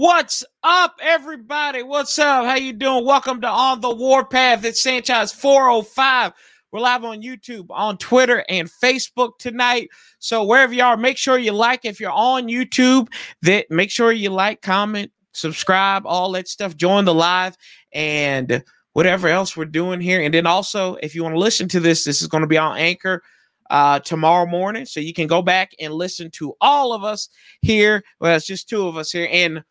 What's up, everybody? What's up? How you doing? Welcome to On the Warpath. It's Sanchez 405. We're live on YouTube, on Twitter, and Facebook tonight. So wherever you are, make sure you like. If you're on YouTube, that make sure you like, comment, subscribe, all that stuff. Join the live and whatever else we're doing here. And then also, if you want to listen to this, this is going to be on Anchor uh, tomorrow morning. So you can go back and listen to all of us here. Well, it's just two of us here. And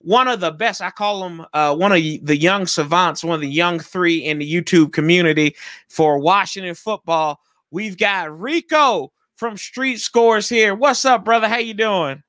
one of the best, I call them uh, one of the young savants, one of the young three in the YouTube community for Washington football. We've got Rico from Street Scores here. What's up, brother? How you doing?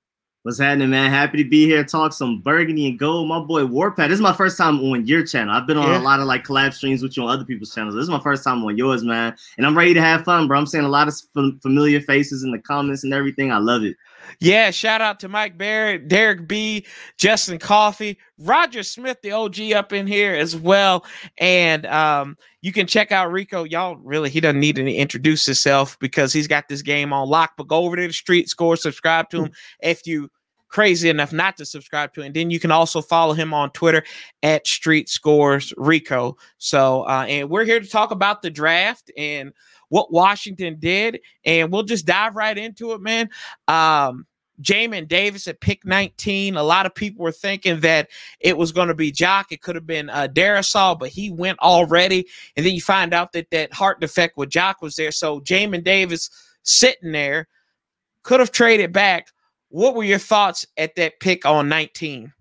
What's happening, man? Happy to be here. Talk some burgundy and gold. My boy Warpath. This is my first time on your channel. I've been on yeah. a lot of like collab streams with you on other people's channels. This is my first time on yours, man. And I'm ready to have fun, bro. I'm seeing a lot of familiar faces in the comments and everything. I love it. Yeah, shout out to Mike Barrett, Derek B, Justin Coffee, Roger Smith, the OG up in here as well. And um, you can check out Rico. Y'all really, he doesn't need to introduce himself because he's got this game on lock. But go over to the street score, subscribe to him. If you crazy enough not to subscribe to. And then you can also follow him on Twitter at Street Scores Rico. So, uh, and we're here to talk about the draft and what Washington did, and we'll just dive right into it, man. Um, Jamin Davis at pick 19. A lot of people were thinking that it was going to be Jock. It could have been uh, Darrisaw, but he went already. And then you find out that that heart defect with Jock was there. So Jamin Davis sitting there could have traded back what were your thoughts at that pick on 19?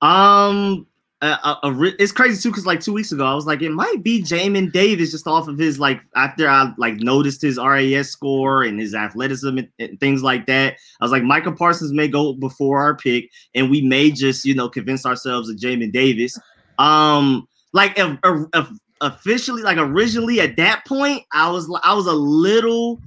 Um, uh, it's crazy too because like two weeks ago I was like it might be Jamin Davis just off of his like after I like noticed his RAS score and his athleticism and, and, things like that I was like Micah Parsons may go before our pick and we may just you know convince ourselves of Jamin Davis um like if, if, officially like originally at that point I was I was a little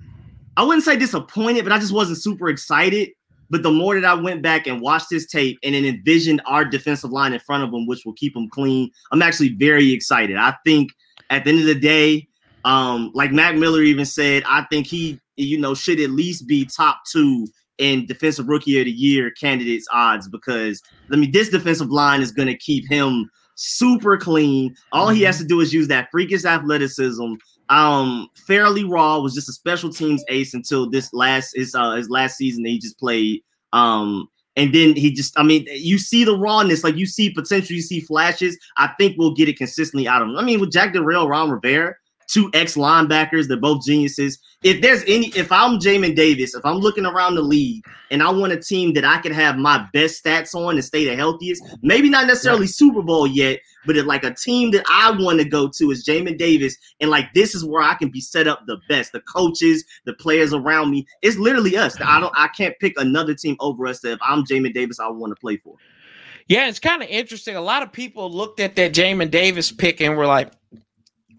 I wouldn't say disappointed, but I just wasn't super excited. But the more that I went back and watched this tape and then envisioned our defensive line in front of them, which will keep them clean, I'm actually very excited. I think at the end of the day, um, like Matt Miller even said, I think he, you know, should at least be top two in defensive rookie of the year candidates odds because I mean this defensive line is going to keep him super clean. All he has mm-hmm. to do is use that freakish athleticism um fairly raw was just a special teams ace until this last his uh his last season that he just played. Um and then he just i mean you see the rawness like you see potential you see flashes. I think we'll get it consistently out of him. I mean with jack Del ron rivera two ex linebackers. They're both geniuses. If there's any, if I'm Jamin Davis, if I'm looking around the league and I want a team that I can have my best stats on and stay the healthiest, maybe not necessarily. Super Bowl yet, but it, like a team that I want to go to is Jamin Davis. And like this is where I can be set up the best. The coaches, the players around me. It's literally us. I don't I can't pick another team over us that if I'm Jamin Davis, I want to play for. Yeah, it's kind of interesting. A lot of people looked at that Jamin Davis pick and were like,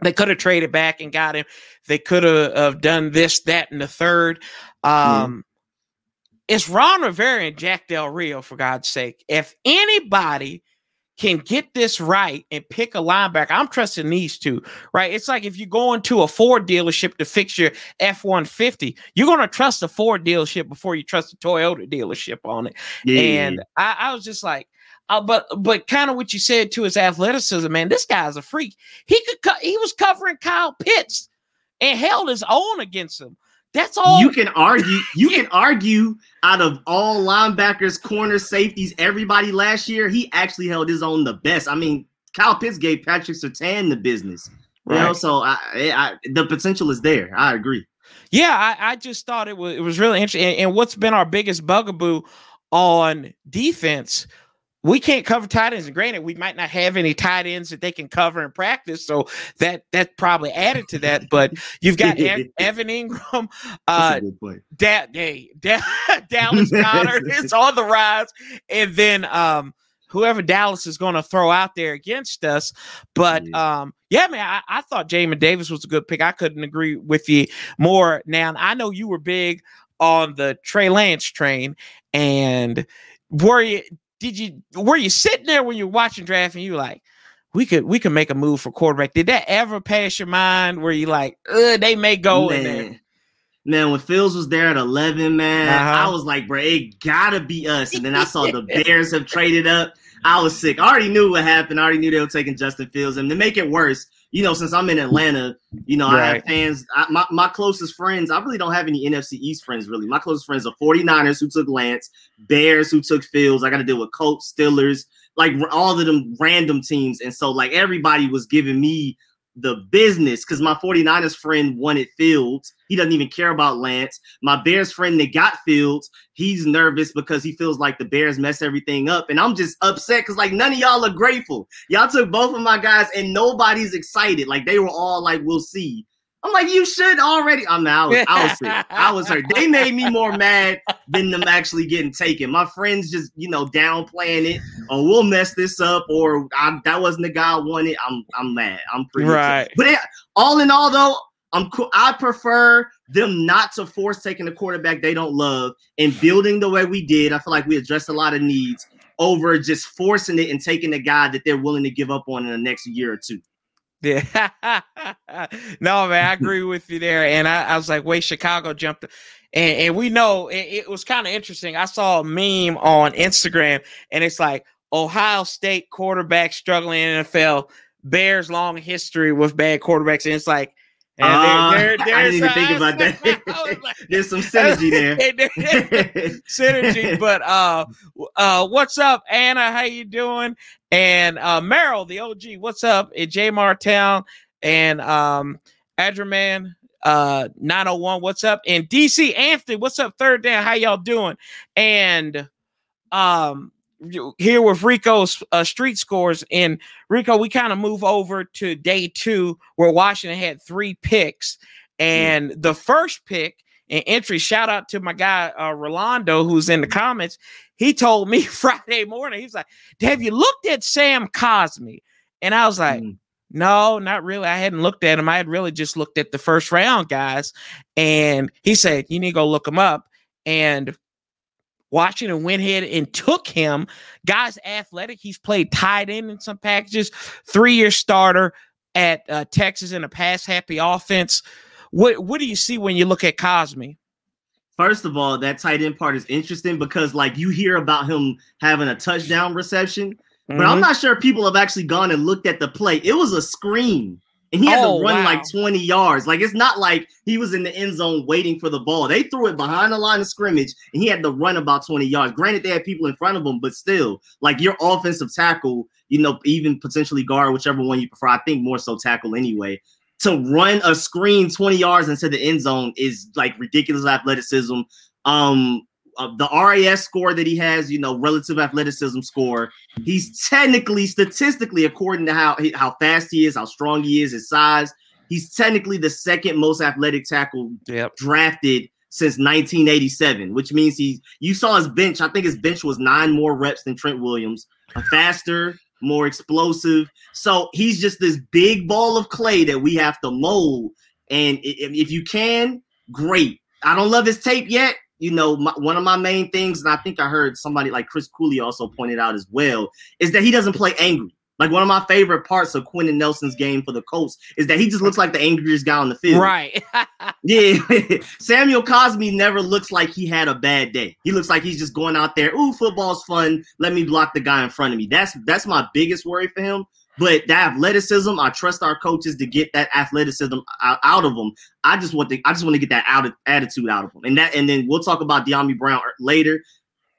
they could have traded back and got him. They could have done this, that, and the third. Um, mm. It's Ron Rivera and Jack Del Rio, for God's sake. If anybody can get this right and pick a linebacker, I'm trusting these two, right? It's like if you go into a Ford dealership to fix your F 150, you're going to trust a Ford dealership before you trust a Toyota dealership on it. Yeah. And I, I was just like, uh, but but kind of what you said to his athleticism, man. This guy's a freak. He could co- he was covering Kyle Pitts and held his own against him. That's all you can argue. You can argue out of all linebackers, corners, safeties, everybody last year, he actually held his own the best. I mean, Kyle Pitts gave Patrick Surtain the business. Right. You know, so I, I, the potential is there. I agree. Yeah, I, I just thought it was it was really interesting. And, and what's been our biggest bugaboo on defense we can't cover tight ends. And granted, we might not have any tight ends that they can cover in practice, so that that probably added to that. But you've got Evan Engram, uh, da- hey, da- Dallas Goedert is on the rise, and then um, whoever Dallas is going to throw out there against us. But yeah. um, yeah, man, I, I thought Jamin Davis was a good pick. I couldn't agree with you more. Now I know you were big on the Trey Lance train, and were you did you were you sitting there when you're watching draft and you like we could we could make a move for quarterback? Did that ever pass your mind where you like they may go Man. in there? man, when Fields was there at 11, man, uh-huh. I was like, bro, it gotta be us. And then I saw the Bears have traded up. I was sick. I already knew what happened. I already knew they were taking Justin Fields. And to make it worse, you know, since I'm in Atlanta, you know, right. I have fans. I, my, my closest friends, I really don't have any NFC East friends, really. My closest friends are 49ers who took Lance, Bears who took Fields. I got to deal with Colts, Steelers, like all of them random teams. And so, like, everybody was giving me the business because my 49ers friend wanted Fields. He doesn't even care about Lance. My Bears friend that got Fields, he's nervous because he feels like the Bears mess everything up. And I'm just upset because like none of y'all are grateful. Y'all took both of my guys and nobody's excited. Like they were all like, we'll see. I'm like, you should already. I'm I was, I was sick. I was hurt. They made me more mad than them actually getting taken. My friends just, you know, downplaying it, or we'll mess this up, or I, that wasn't the guy I wanted. I'm, I'm mad. I'm pretty right. But it, all in all, though, I'm cool. I prefer them not to force taking a quarterback they don't love and building the way we did. I feel like we addressed a lot of needs over just forcing it and taking the guy that they're willing to give up on in the next year or two. Yeah. no, man, I agree with you there. And I, I was like, wait, Chicago jumped. And, and we know it, it was kind of interesting. I saw a meme on Instagram and it's like Ohio State quarterback struggling in NFL, Bears long history with bad quarterbacks. And it's like, and uh, there, there, I didn't even think about that. like, there's some synergy there. synergy, but uh, uh, what's up, Anna? How you doing? And uh, Merrill, the OG, what's up? And J Martown and um, Adraman, uh, 901, what's up? And DC Anthony, what's up? Third down, how y'all doing? And um, here with Rico's uh, street scores. And Rico, we kind of move over to day two where Washington had three picks. And the first pick and entry, shout out to my guy, uh, Rolando, who's in the comments. He told me Friday morning, he was like, Have you looked at Sam Cosmi? And I was like, mm. No, not really. I hadn't looked at him. I had really just looked at the first round guys. And he said, You need to go look him up. And Washington went ahead and took him. Guy's athletic. He's played tight end in some packages, three year starter at uh, Texas in a pass happy offense. What what do you see when you look at Cosmi? First of all, that tight end part is interesting because like you hear about him having a touchdown reception, but mm-hmm. I'm not sure people have actually gone and looked at the play. It was a screen and he had oh, to run wow. like 20 yards. Like it's not like he was in the end zone waiting for the ball. They threw it behind the line of scrimmage, and he had to run about 20 yards. Granted, they had people in front of him, but still, like your offensive tackle, you know, even potentially guard, whichever one you prefer. I think more so tackle anyway. To run a screen 20 yards into the end zone is like ridiculous athleticism. Um, uh, the RAS score that he has, you know, relative athleticism score, he's technically, statistically, according to how how fast he is, how strong he is, his size, he's technically the second most athletic tackle yep. drafted since 1987, which means he. You saw his bench. I think his bench was nine more reps than Trent Williams. A faster, more explosive. So he's just this big ball of clay that we have to mold. And if you can, great. I don't love his tape yet you know, my, one of my main things, and I think I heard somebody like Chris Cooley also pointed out as well, is that he doesn't play angry. Like one of my favorite parts of Quenton Nelson's game for the Colts is that he just looks like the angriest guy on the field. Right. yeah. Samuel Cosmi never looks like he had a bad day. He looks like he's just going out there. Ooh, football's fun. Let me block the guy in front of me. That's that's my biggest worry for him. But that athleticism, I trust our coaches to get that athleticism out, out of them. I just want to, I just want to get that out of, attitude out of them, and that, and then we'll talk about Dyami Brown later.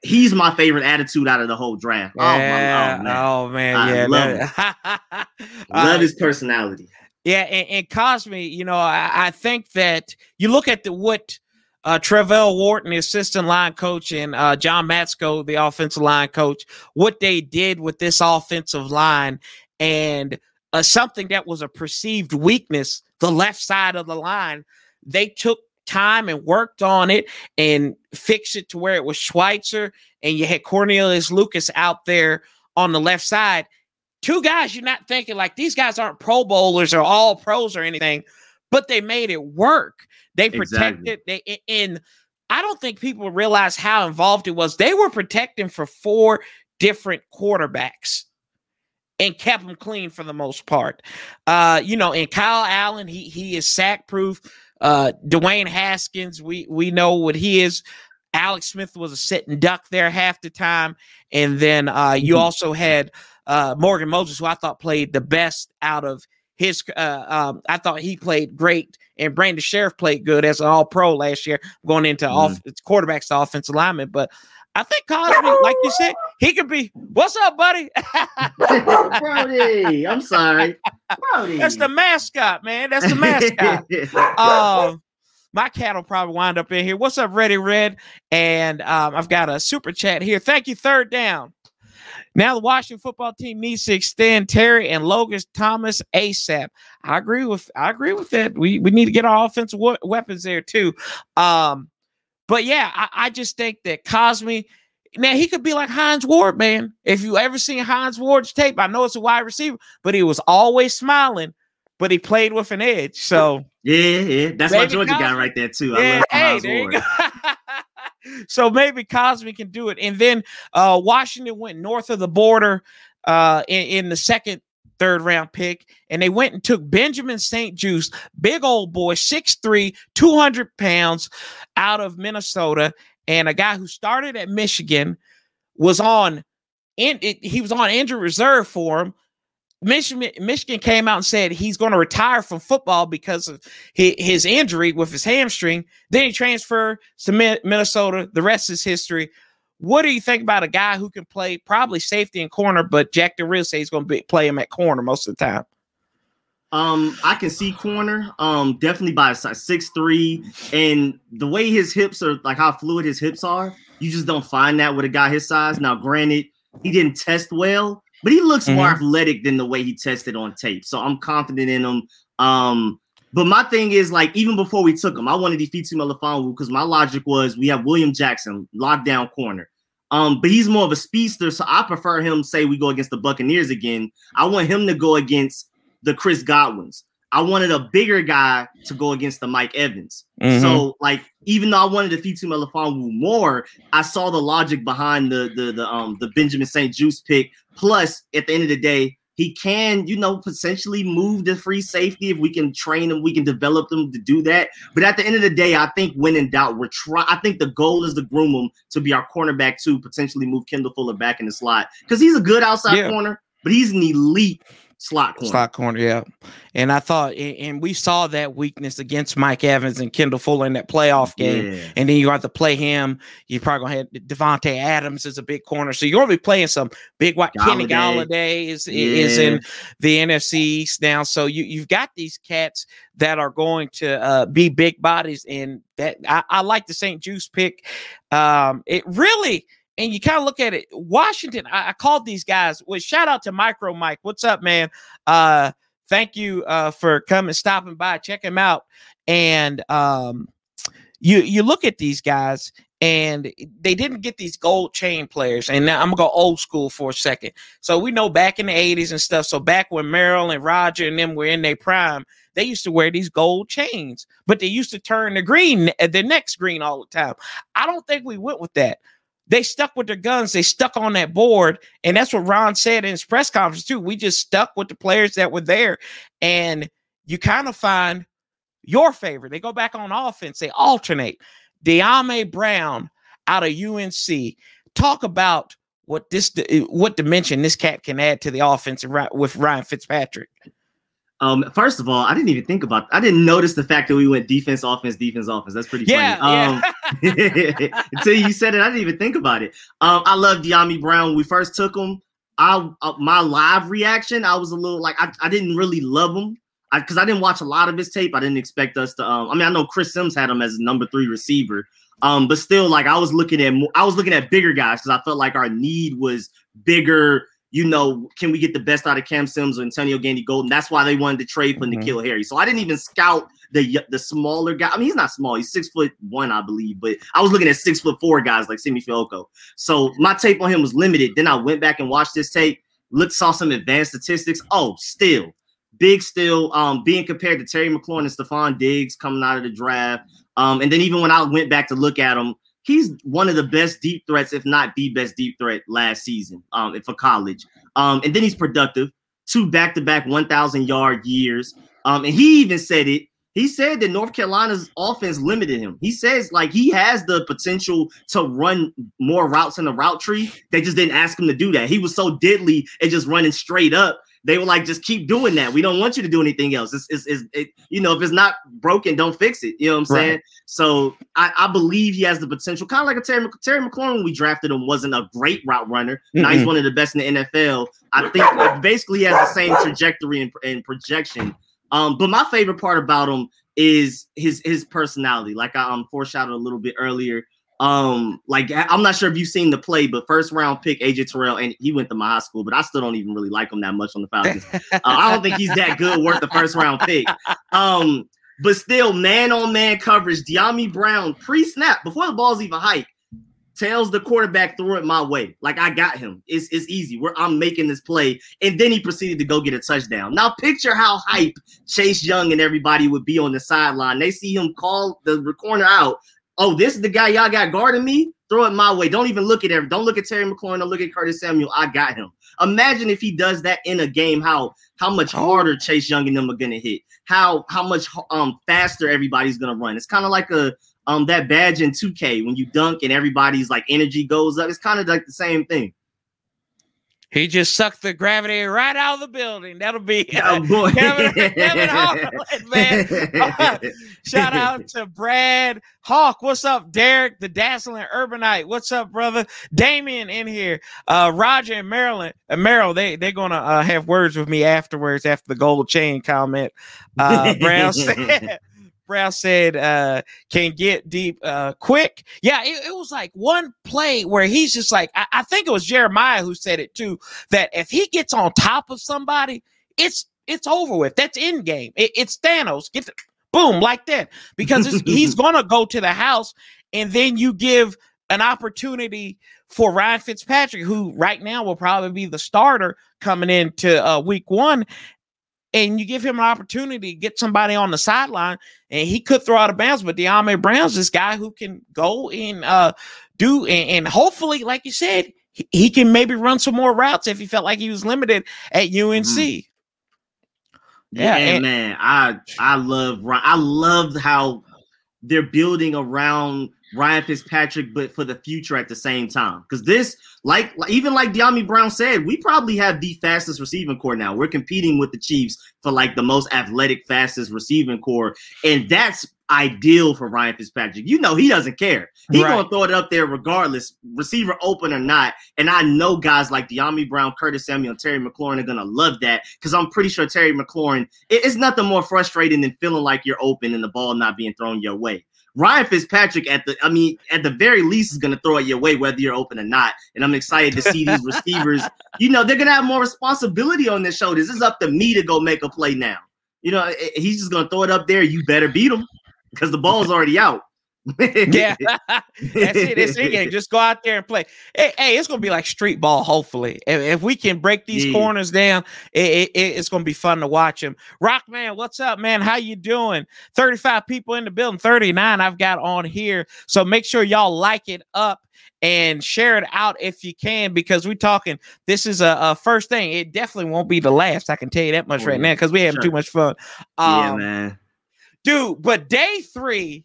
He's my favorite attitude out of the whole draft. Yeah. Oh, man, oh, man. I yeah, love, love his personality. Yeah, and, and Cosmi, you know, I, I, think that you look at the what uh, Travelle Wharton, the assistant line coach, and uh, John Matsko, the offensive line coach, what they did with this offensive line and uh, something that was a perceived weakness, the left side of the line, they took time and worked on it and fixed it to where it was Schweitzer and you had Cornelius Lucas out there on the left side. Two guys you're not thinking like these guys aren't pro bowlers or all pros or anything, but they made it work. They protected exactly. they and I don't think people realize how involved it was. They were protecting for four different quarterbacks and kept them clean for the most part. Uh, you know, and Kyle Allen, he he is sack proof. Uh, Dwayne Haskins, we we know what he is. Alex Smith was a sitting duck there half the time, and then uh, you mm-hmm. also had uh, Morgan Moses, who I thought played the best out of his. Uh, um, I thought he played great, and Brandon Scherff played good as an All Pro last year, going into mm. off quarterbacks to offensive lineman. But I think Cosmi, like you said, he could be. What's up, buddy? Brody, I'm sorry. Brody. That's the mascot, man. That's the mascot. uh, my cat will probably wind up in here. What's up, Ready Red? And um, I've got a super chat here. Thank you, third down. Now the Washington football team needs to extend Terry and Logan Thomas ASAP. I agree with I agree with that. We we need to get our offensive weapons there too. Um, but yeah, I, I just think that Cosmi, now he could be like Hines Ward, man. If you ever seen Hines Ward's tape, I know it's a wide receiver, but he was always smiling, but he played with an edge. So yeah, yeah, that's my Georgia Cosmi, guy right there too. I love hey, Hines Ward. so maybe Cosmi can do it. And then uh, Washington went north of the border uh, in, in the second third round pick, and they went and took Benjamin St-Juste, big old boy, 6'3, 200 pounds, out of Minnesota, and a guy who started at Michigan was on in it, he was on injured reserve for him. Michigan, Michigan came out and said he's going to retire from football because of his, his injury with his hamstring. Then he transferred to Minnesota. The rest is history. What do you think about a guy who can play probably safety and corner, but Jack Del Rio says he's going to be, play him at corner most of the time? Um, I can see corner. Um, definitely by six three, and the way his hips are, like how fluid his hips are, you just don't find that with a guy his size. Now, granted, he didn't test well, but he looks mm-hmm. more athletic than the way he tested on tape. So I'm confident in him. Um, but my thing is like even before we took him, I wanted to Ifeatu Melifonwu because my logic was we have William Jackson lockdown corner. Um, but he's more of a speedster, so I prefer him. Say we go against the Buccaneers again. I want him to go against the Chris Godwins. I wanted a bigger guy to go against the Mike Evans. Mm-hmm. So, like, even though I wanted to feed Melifonwu more, I saw the logic behind the the the um the Benjamin St-Juste pick. Plus, at the end of the day, he can, you know, potentially move the free safety if we can train him, we can develop them to do that. But at the end of the day, I think when in doubt, we're trying. I think the goal is to groom him to be our cornerback to potentially move Kendall Fuller back in the slot because he's a good outside yeah. corner, but he's an elite slot corner. Slot corner, yeah. And I thought, and we saw that weakness against Mike Evans and Kendall Fuller in that playoff game. Yeah. And then you have to play him. You probably gonna have Davante Adams as a big corner, so you're gonna be playing some big white. Kenny Golladay is yeah. is in the NFC East now, so you you've got these cats that are going to uh, be big bodies, and that I, I like the St-Juste pick. Um, it really and you kind of look at it. Washington, I, I, called these guys. Well, shout out to Micro Mike. What's up, man? Uh, thank you uh, for coming, stopping by, check him out. And um, you you look at these guys, and they didn't get these gold chain players. And now I'm gonna go old school for a second. So we know back in the '80s and stuff. So back when Merrill and Roger and them were in their prime, they used to wear these gold chains, but they used to turn the green, the next green all the time. I don't think we went with that. They stuck with their guns. They stuck on that board. And that's what Ron said in his press conference, too. We just stuck with the players that were there. And you kind of find your favorite. They go back on offense, they alternate. Dyami Brown out of UNC. Talk about what this what dimension this cat can add to the offense with Ryan Fitzpatrick. Um, first of all, I didn't even think about. I didn't notice the fact that we went defense, offense, defense, offense. That's pretty yeah, funny. Yeah. Um, until you said it, I didn't even think about it. Um, I love Dyami Brown. When we first took him, I uh, my live reaction, I was a little like I, I didn't really love him because I, I, didn't watch a lot of his tape. I didn't expect us to. Um, I mean, I know Chris Sims had him as number three receiver. Um, but still, like I was looking at, I was looking at bigger guys because I felt like our need was bigger you know, can we get the best out of Cam Sims or Antonio Gandy Golden? That's why they wanted to trade for mm-hmm. N'Keal Harry. So I didn't even scout the the smaller guy. I mean, he's not small. He's six foot one, I believe. But I was looking at six foot four guys like Simi Fehoko. So my tape on him was limited. Then I went back and watched this tape, looked, saw some advanced statistics. Oh, still big, still um, being compared to Terry McLaurin and Stefon Diggs coming out of the draft. Um, and then even when I went back to look at him, he's one of the best deep threats, if not the best deep threat last season um, for college. Um, and then he's productive, two back to back 1,000 yard years. Um, and he even said it He said that North Carolina's offense limited him. He says like he has the potential to run more routes in the route tree. They just didn't ask him to do that. He was so deadly and just running straight up. They were like, just keep doing that. We don't want you to do anything else. It's, it's, it's it, you know, if it's not broken, don't fix it. You know what I'm saying? Right. So I, I, believe he has the potential, kind of like a Terry, Terry McLaurin when we drafted him, wasn't a great route runner. Mm-hmm. Now he's one of the best in the NFL. I think basically he has the same trajectory and, and projection um, but my favorite part about him is his his personality. Like I um foreshadowed a little bit earlier. Um, like I'm not sure if you've seen the play, but first round pick AJ Terrell, and he went to my high school, but I still don't even really like him that much on the Falcons. uh, I don't think he's that good worth the first round pick. Um, but still, man on man coverage, Dyami Brown pre snap before the ball's even hiked tells the quarterback throw it my way. Like I got him. It's it's easy. Where I'm making this play, and then he proceeded to go get a touchdown. Now picture how hype Chase Young and everybody would be on the sideline. They see him call the corner out. Oh, this is the guy y'all got guarding me. Throw it my way. Don't even look at him. Don't look at Terry McLaurin. Don't look at Curtis Samuel. I got him. Imagine if he does that in a game. How how much oh. harder Chase Young and them are gonna hit. How how much um faster everybody's gonna run. It's kind of like a um that badge in 2K when you dunk and everybody's like energy goes up. It's kind of like the same thing. He just sucked the gravity right out of the building. That'll be uh, oh, boy. Kevin, Kevin man. shout out to Brad Hawk. What's up, Derek, the dazzling urbanite? What's up, brother? Damien in here. Uh, Roger and Maryland, uh, Merrill, they they're gonna uh, have words with me afterwards after the gold chain comment. Uh, Brown said. Brown said uh, can get deep uh, quick. Yeah, it, it, was like one play where he's just like, I, I, think it was Jeremiah who said it too, that if he gets on top of somebody, it's it's over with. That's end game. It, it's Thanos. Get the, boom like that because he's gonna go to the house, and then you give an opportunity for Ryan Fitzpatrick, who right now will probably be the starter coming into uh, week one and you give him an opportunity to get somebody on the sideline, and he could throw out of bounds. But Dyami Brown's this guy who can go and uh, do, and, and, hopefully, like you said, he, he, can maybe run some more routes if he felt like he was limited at UNC. Mm-hmm. Yeah, and, man, I I love I love how they're building around Ryan Fitzpatrick, but for the future at the same time. Because this, like, even like Dyami Brown said, we probably have the fastest receiving core now. We're competing with the Chiefs for like the most athletic, fastest receiving core, and that's ideal for Ryan Fitzpatrick. You know, he doesn't care. He's right. gonna throw it up there regardless, receiver open or not. And I know guys like Dyami Brown, Curtis Samuel, and Terry McLaurin are gonna love that because I'm pretty sure Terry McLaurin. It's nothing more frustrating than feeling like you're open and the ball not being thrown your way. Ryan Fitzpatrick at the I mean at the very least is going to throw it your way whether you're open or not. And I'm excited to see these receivers. You know they're going to have more responsibility on their shoulders. It's up to me to go make a play now. You know eh, eh, he's just going to throw it up there. You better beat him because the ball's already out yeah, that's it. It's it. Just go out there and play. Hey, hey, it's gonna be like street ball. Hopefully, if, if we can break these yeah. corners down, it, it, it's gonna be fun to watch him. Rock man, what's up, man? How you doing? Thirty-five people in the building. Thirty-nine I've got on here. So make sure y'all like it up and share it out if you can because we're talking. This is a, a, first thing. It definitely won't be the last. I can tell you that much oh, right now because we have sure. too much fun. Um, yeah, man. Dude, but day three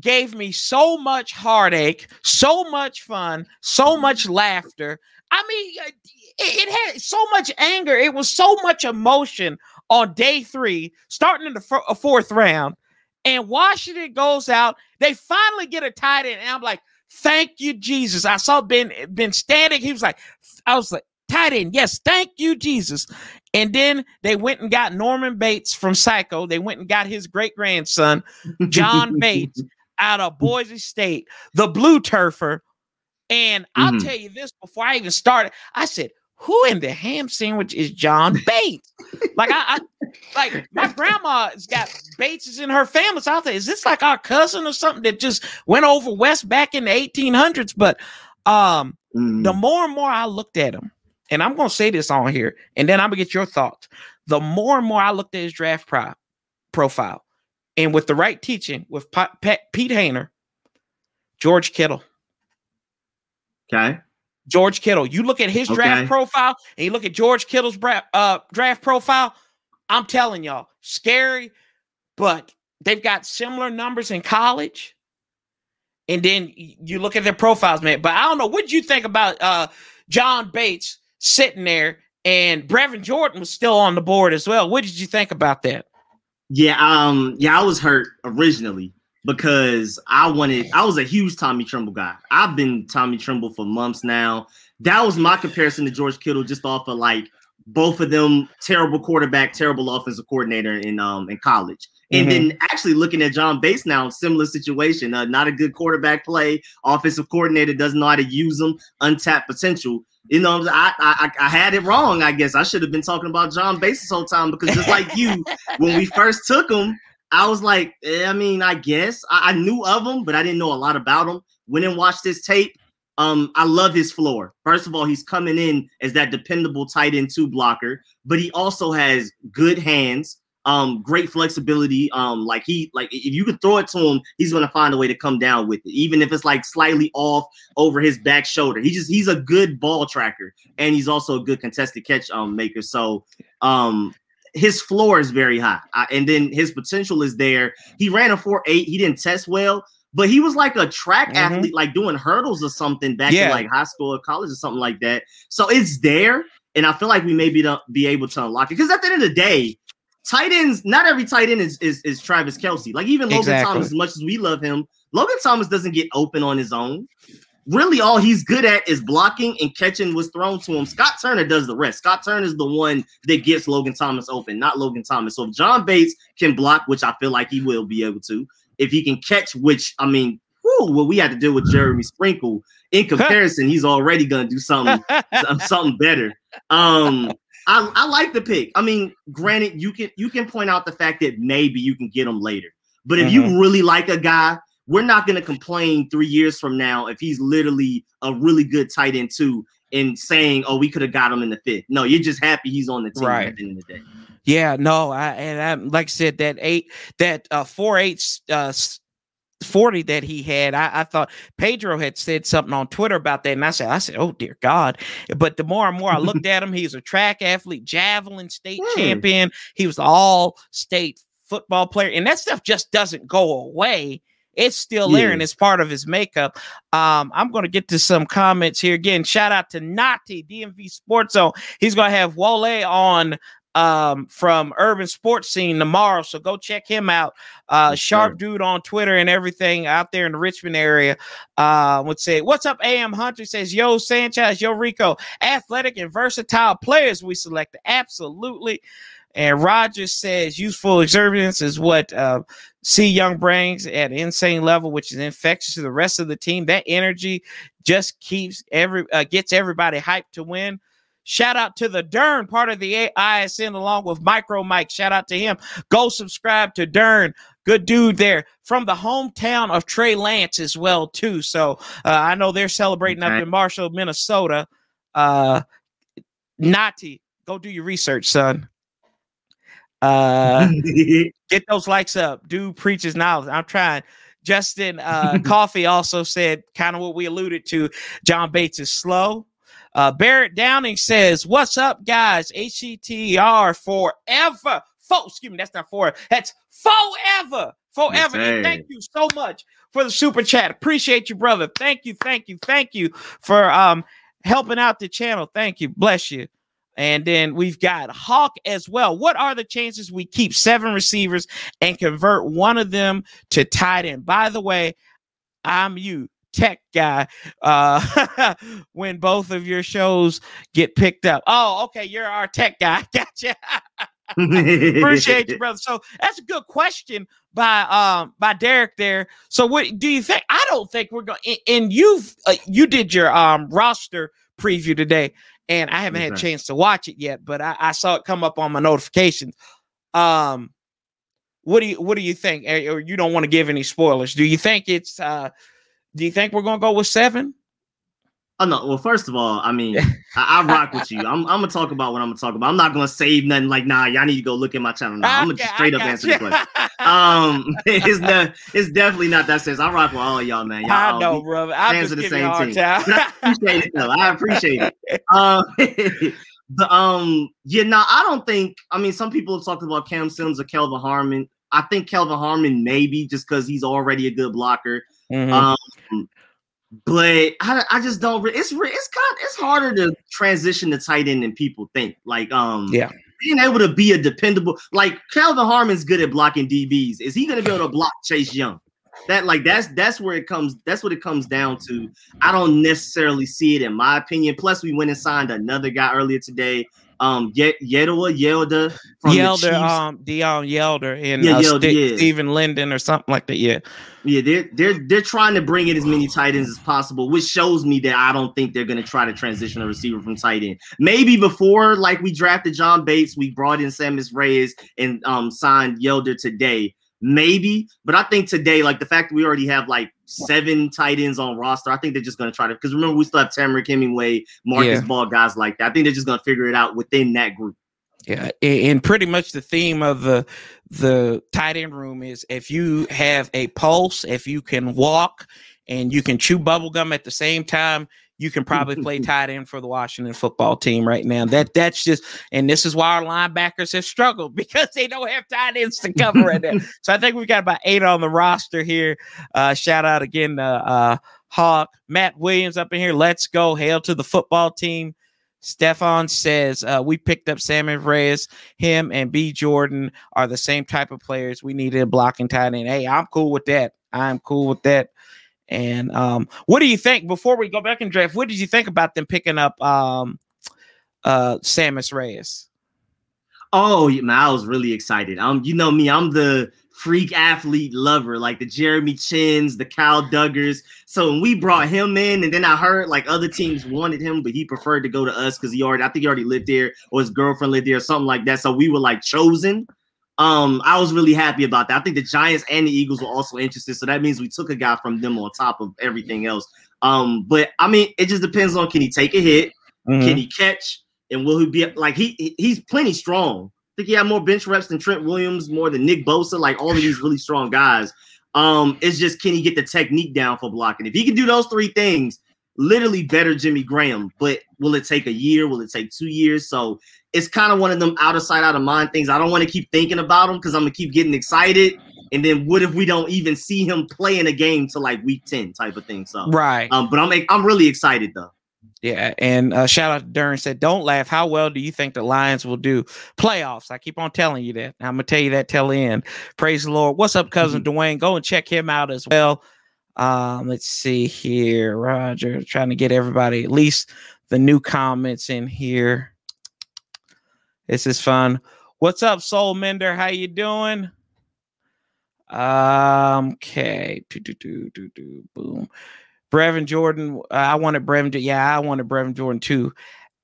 gave me so much heartache, so much fun, so much laughter. I mean, it, it, had so much anger. It was so much emotion on day three, starting in the f- uh, fourth round. And Washington goes out. They finally get a tight end. And I'm like, thank you, Jesus. I saw Ben Ben standing. He was like, I was like, tight end. Yes, thank you, Jesus. And then they went and got Norman Bates from Psycho. They went and got his great grandson, John Bates out of Boise State, the blue turfer. And I'll mm-hmm. tell you this before I even started, I said, who in the ham sandwich is John Bates? like I, I, like my grandma's got Bates in her family. So I thought, is this like our cousin or something that just went over west back in the 1800s? But um, mm. the more and more I looked at him, and I'm gonna say this on here, and then I'm gonna get your thoughts. The more and more I looked at his draft pro- profile, and with the right teaching with Pete Hoener, George Kittle. Okay. George Kittle. You look at his draft okay. profile and you look at George Kittle's bra- uh, draft profile. I'm telling y'all, scary, but they've got similar numbers in college. And then you look at their profiles, man. But I don't know. What did you think about uh, John Bates sitting there and Brevin Jordan was still on the board as well? What did you think about that? Yeah, um, yeah, I was hurt originally because I wanted I was a huge Tommy Tremble guy. I've been Tommy Tremble for months now. That was my comparison to George Kittle, just off of like both of them terrible quarterback, terrible offensive coordinator in um in college. And mm-hmm. then actually looking at John Bates now, similar situation. Uh, not a good quarterback play. Offensive coordinator doesn't know how to use them. Untapped potential. You know, I, I I had it wrong. I guess I should have been talking about John Bates this whole time because just like you, when we first took him, I was like, eh, I mean, I guess I, I, knew of him, but I didn't know a lot about him. Went and watched this tape. Um, I love his floor. First of all, he's coming in as that dependable tight end two blocker, but he also has good hands um, great flexibility. Um, like he like if you could throw it to him, he's gonna find a way to come down with it, even if it's like slightly off over his back shoulder. He just he's a good ball tracker, and he's also a good contested catch um maker. So um his floor is very high, uh, and then his potential is there. He ran a four eight. He didn't test well, but he was like a track mm-hmm. athlete, like doing hurdles or something back yeah. in like high school or college or something like that. So it's there, and I feel like we may be, to, be able to unlock it because at the end of the day, tight ends, not every tight end is is, is Travis Kelce. Like even Logan exactly. Thomas, as much as we love him, Logan Thomas doesn't get open on his own. Really, all he's good at is blocking and catching what's thrown to him. Scott Turner does the rest. Scott Turner is the one that gets Logan Thomas open, not Logan Thomas. So if John Bates can block, which I feel like he will be able to, if he can catch, which I mean, whew, what we had to deal with Jeremy Sprinkle in comparison, he's already gonna do something something better. Um, I, I like the pick. I mean, granted, you can you can point out the fact that maybe you can get him later. But if mm-hmm. you really like a guy, we're not going to complain three years from now if he's literally a really good tight end too, and saying, "Oh, we could have got him in the fifth. No, you're just happy he's on the team right. at the end of the day. Yeah, no, I and I like I said that eight that uh four eight uh 40 that he had. I, I, thought Pedro had said something on Twitter about that. And I said, I said, oh dear God. But the more and more I looked at him, he's a track athlete, javelin state hmm. champion. He was all state football player. And that stuff just doesn't go away. It's still yeah. there and it's part of his makeup. Um, I'm going to get to some comments here again. Shout out to Nati, DMV Sports Zone. He's going to have Wale on um, from Urban Sports Scene tomorrow. So go check him out. Uh, sharp dude on Twitter and everything out there in the Richmond area. Uh, would say, What's up, AM Hunter? Says, Yo, Sanchez, Yo, Rico. Athletic and versatile players we selected. Absolutely. And Rogers says, Useful exuberance is what uh, C Young brings at insane level, which is infectious to the rest of the team. That energy just keeps every uh, gets everybody hyped to win. Shout out to the Dern, part of the ISN, along with Micro Mike. Shout out to him. Go subscribe to Dern. Good dude there from the hometown of Trey Lance as well, too. So uh, I know they're celebrating okay. up in Marshall, Minnesota. Uh, Nati, go do your research, son. Uh, get those likes up. Dude preaches knowledge. I'm trying. Justin uh, Coffee also said kind of what we alluded to. John Bates is slow. Uh, Barrett Downing says, What's up, guys? HCTR forever. Fo- excuse me, that's not for that's forever. Forever. Thank you so much for the super chat. Appreciate you, brother. Thank you, thank you, thank you for um helping out the channel. Thank you. Bless you. And then we've got Hawk as well. What are the chances we keep seven receivers and convert one of them to tight end? By the way, I'm you tech guy uh when both of your shows get picked up. Oh, okay, you're our tech guy. Gotcha. Appreciate you, brother. So that's a good question by um by Derek there. So what do you think? I don't think we're going. And you've uh, you did your um roster preview today, and I haven't had a chance to watch it yet, but I, I saw it come up on my notifications. Um, what do you what do you think? Or you don't want to give any spoilers? Do you think it's uh do you think we're gonna go with seven? Oh no! Well, first of all, I mean, I, I, rock with you. I'm, I'm, gonna talk about what I'm gonna talk about. I'm not gonna save nothing. Like, nah, y'all need to go look at my channel. Now. I'm gonna straight up answer the question. Um, it's the, it's definitely not that serious. I rock with all y'all, man. Y'all I know, brother. I'm just the same team. I appreciate it, though. I appreciate it. Um, the um, yeah, no, I don't think. I mean, some people have talked about Cam Sims or Kelvin Harmon. I think Kelvin Harmon maybe just because he's already a good blocker. Mhm. Um, but I, I just don't. It's it's kind it's harder to transition to tight end than people think. Like um Yeah. being able to be a dependable like Kelvin Harmon's good at blocking DBs. Is he going to be able to block Chase Young? That like that's that's where it comes. That's what it comes down to. I don't necessarily see it in my opinion. Plus, we went and signed another guy earlier today. Um, Ye- Yedoa Yelda from the Yelder, Chiefs. um, Deon Yelder, and Yeah, uh, Yelder, Sti- yeah. Stephen Linden or something like that. Yeah, Yeah, they're they're they're trying to bring in as many tight ends as possible, which shows me that I don't think they're going to try to transition a receiver from tight end. Maybe before, like we drafted John Bates, we brought in Sammis Reyes and um signed Yelder today. Maybe, but I think today, like the fact that we already have like seven tight ends on roster, I think they're just going to try to. Because remember, we still have Temarrick Hemingway, Marcus Yeah. Ball, guys like that. I think they're just going to figure it out within that group. yeah, and pretty much the theme of the the tight end room is if you have a pulse, if you can walk, and you can chew bubble gum at the same time. You can probably play tight end for the Washington football team right now. That that's just, and this is why our linebackers have struggled because they don't have tight ends to cover right now. So I think we've got about eight on the roster here. Uh, shout out again to uh, Hawk, Matt Williams up in here. Let's go. Hail to the football team. Stefan says uh, we picked up Salmon Reyes. Him and B Jordan are the same type of players we needed a blocking tight end. Hey, I'm cool with that. I'm cool with that. And um, what do you think before we go back and draft? What did you think about them picking up um, uh, Sammis Reyes? Oh, man, I was really excited. Um, you know me, I'm the freak athlete lover, like the Jeremy Chinns, the Cal Duggars. So when we brought him in, and then I heard like other teams wanted him, but he preferred to go to us because he already, I think he already lived there, or his girlfriend lived there, or something like that. So we were like chosen. Um, I was really happy about that. I think the Giants and the Eagles were also interested, so that means we took a guy from them on top of everything else. Um, but I mean, it just depends on can he take a hit, Mhm. can he catch? And will he be like he he- he's plenty strong? I think he had more bench reps than Trent Williams, more than Nick Bosa, like all of these really strong guys. Um, it's just can he get the technique down for blocking? If he can do those three things, literally better Jimmy Graham. But will it take a year? Will it take two years? So it's kind of one of them out of sight, out of mind things. I don't want to keep thinking about him because I'm gonna keep getting excited. And then what if we don't even see him play in a game to like week 10 type of thing? So Right. um, but I'm I'm really excited though. Yeah, and uh, shout out to Dern said, "Don't laugh. How well do you think the Lions will do playoffs?" I keep on telling you that. I'm gonna tell you that till the end. Praise the Lord. What's up, cousin Dwayne? Go and check him out as well. Um, let's see here, Roger, trying to get everybody at least the new comments in here. This is fun. What's up, Soul Mender? How you doing? Um, okay. Do, do, do, do, do, boom. Brevin Jordan, uh, I wanted Brevin. Yeah, I wanted Brevin Jordan too.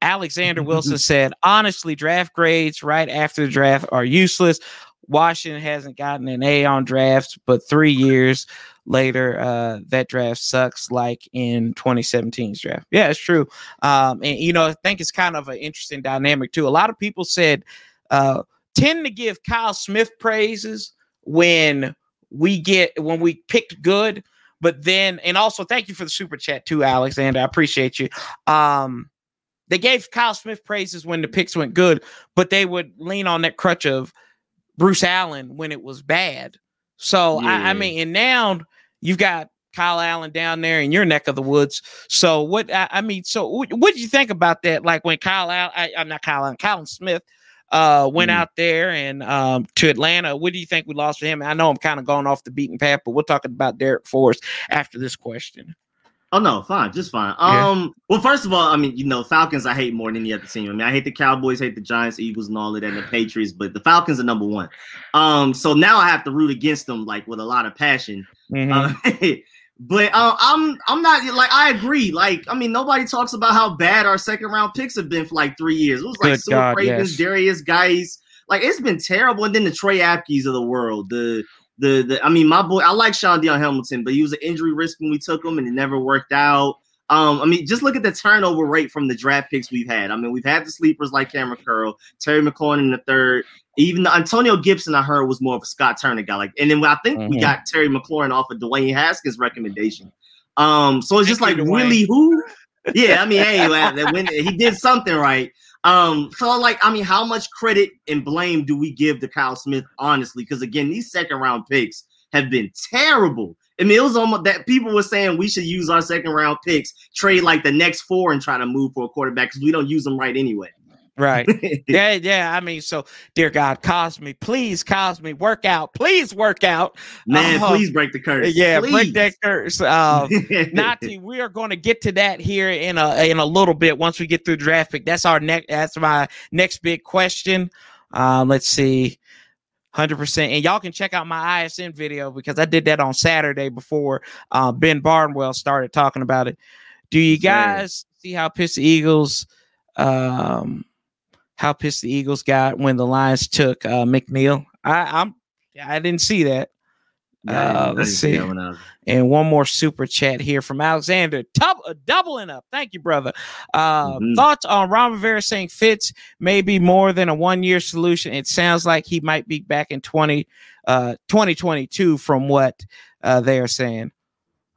Alexander Wilson said, honestly, draft grades right after the draft are useless. Washington hasn't gotten an A on drafts, but three years later, uh, that draft sucks like in 2017's draft. Yeah, it's true. Um, and, you know, I think it's kind of an interesting dynamic too. A lot of people said, uh, tend to give Kyle Smith praises when we get, when we picked good. But then, and also thank you for the super chat too, Alexander. I appreciate you. Um, they gave Kyle Smith praises when the picks went good, but they would lean on that crutch of Bruce Allen when it was bad. So I, I mean, and now you've got Kyle Allen down there in your neck of the woods. So what I, I mean, so what, did you think about that? Like when Kyle Allen, I, I'm not Kyle Allen, Colin Smith uh went Mhm. out there and um to Atlanta. What do you think we lost for him? I know I'm kind of going off the beaten path, but we're talking about Darrick Forrest after this question. Oh no, fine, just fine. Yeah. Um, well, first of all, I mean, you know, Falcons I hate more than any other team. I mean, I hate the Cowboys, hate the Giants, Eagles, and all of that, and the Patriots, but the Falcons are number one. Um, so now I have to root against them like with a lot of passion. Mhm. Uh, but uh, I'm I'm not like I agree. Like, I mean, nobody talks about how bad our second round picks have been for like three years. It was like Su'a Cravens, yes. Derrius Guice. Like it's been terrible. And then the Trey Apkes of the world. The the the I mean, my boy, I like Shaun Dion Hamilton, but he was an injury risk when we took him and it never worked out. Um, I mean, just look at the turnover rate from the draft picks we've had. I mean, we've had the sleepers like Kamren Curl, Terry McLaurin in the third. Even the Antonio Gibson, I heard was more of a Scott Turner guy. Like, and then I think we Mhm. got Terry McLaurin off of Dwayne Haskins' recommendation. Um, so it's just like Dwayne. really who? Yeah, I mean, hey, that when he did something right. Um, so like, I mean, how much credit and blame do we give to Kyle Smith, honestly? Because again, these second round picks have been terrible. I mean, it was almost that people were saying we should use our second round picks, trade like the next four, and try to move for a quarterback because we don't use them right anyway. Right. yeah, yeah. I mean, so dear God, Cosmi, please, Cosmi, work out. Please work out. Man, uh, please break the curse. Yeah, please. break that curse. Uh, Nati, we are going to get to that here in a in a little bit once we get through draft pick. That's our next. That's my next big question. Um, let's see. 100%. And y'all can check out my ISN video because I did that on Saturday before uh, Ben Barnwell started talking about it. Do you guys see how pissed the Eagles um, how pissed the Eagles got when the Lions took uh, McNeil. I, I'm I didn't see that. Uh, let's see. And one more super chat here from Alexander. Tub- uh, doubling up. Thank you, brother. Uh, mm-hmm. Thoughts on Ron Rivera saying Fitz may be more than a one year solution? It sounds like he might be back in 20, uh, 2022 from what uh, they're saying.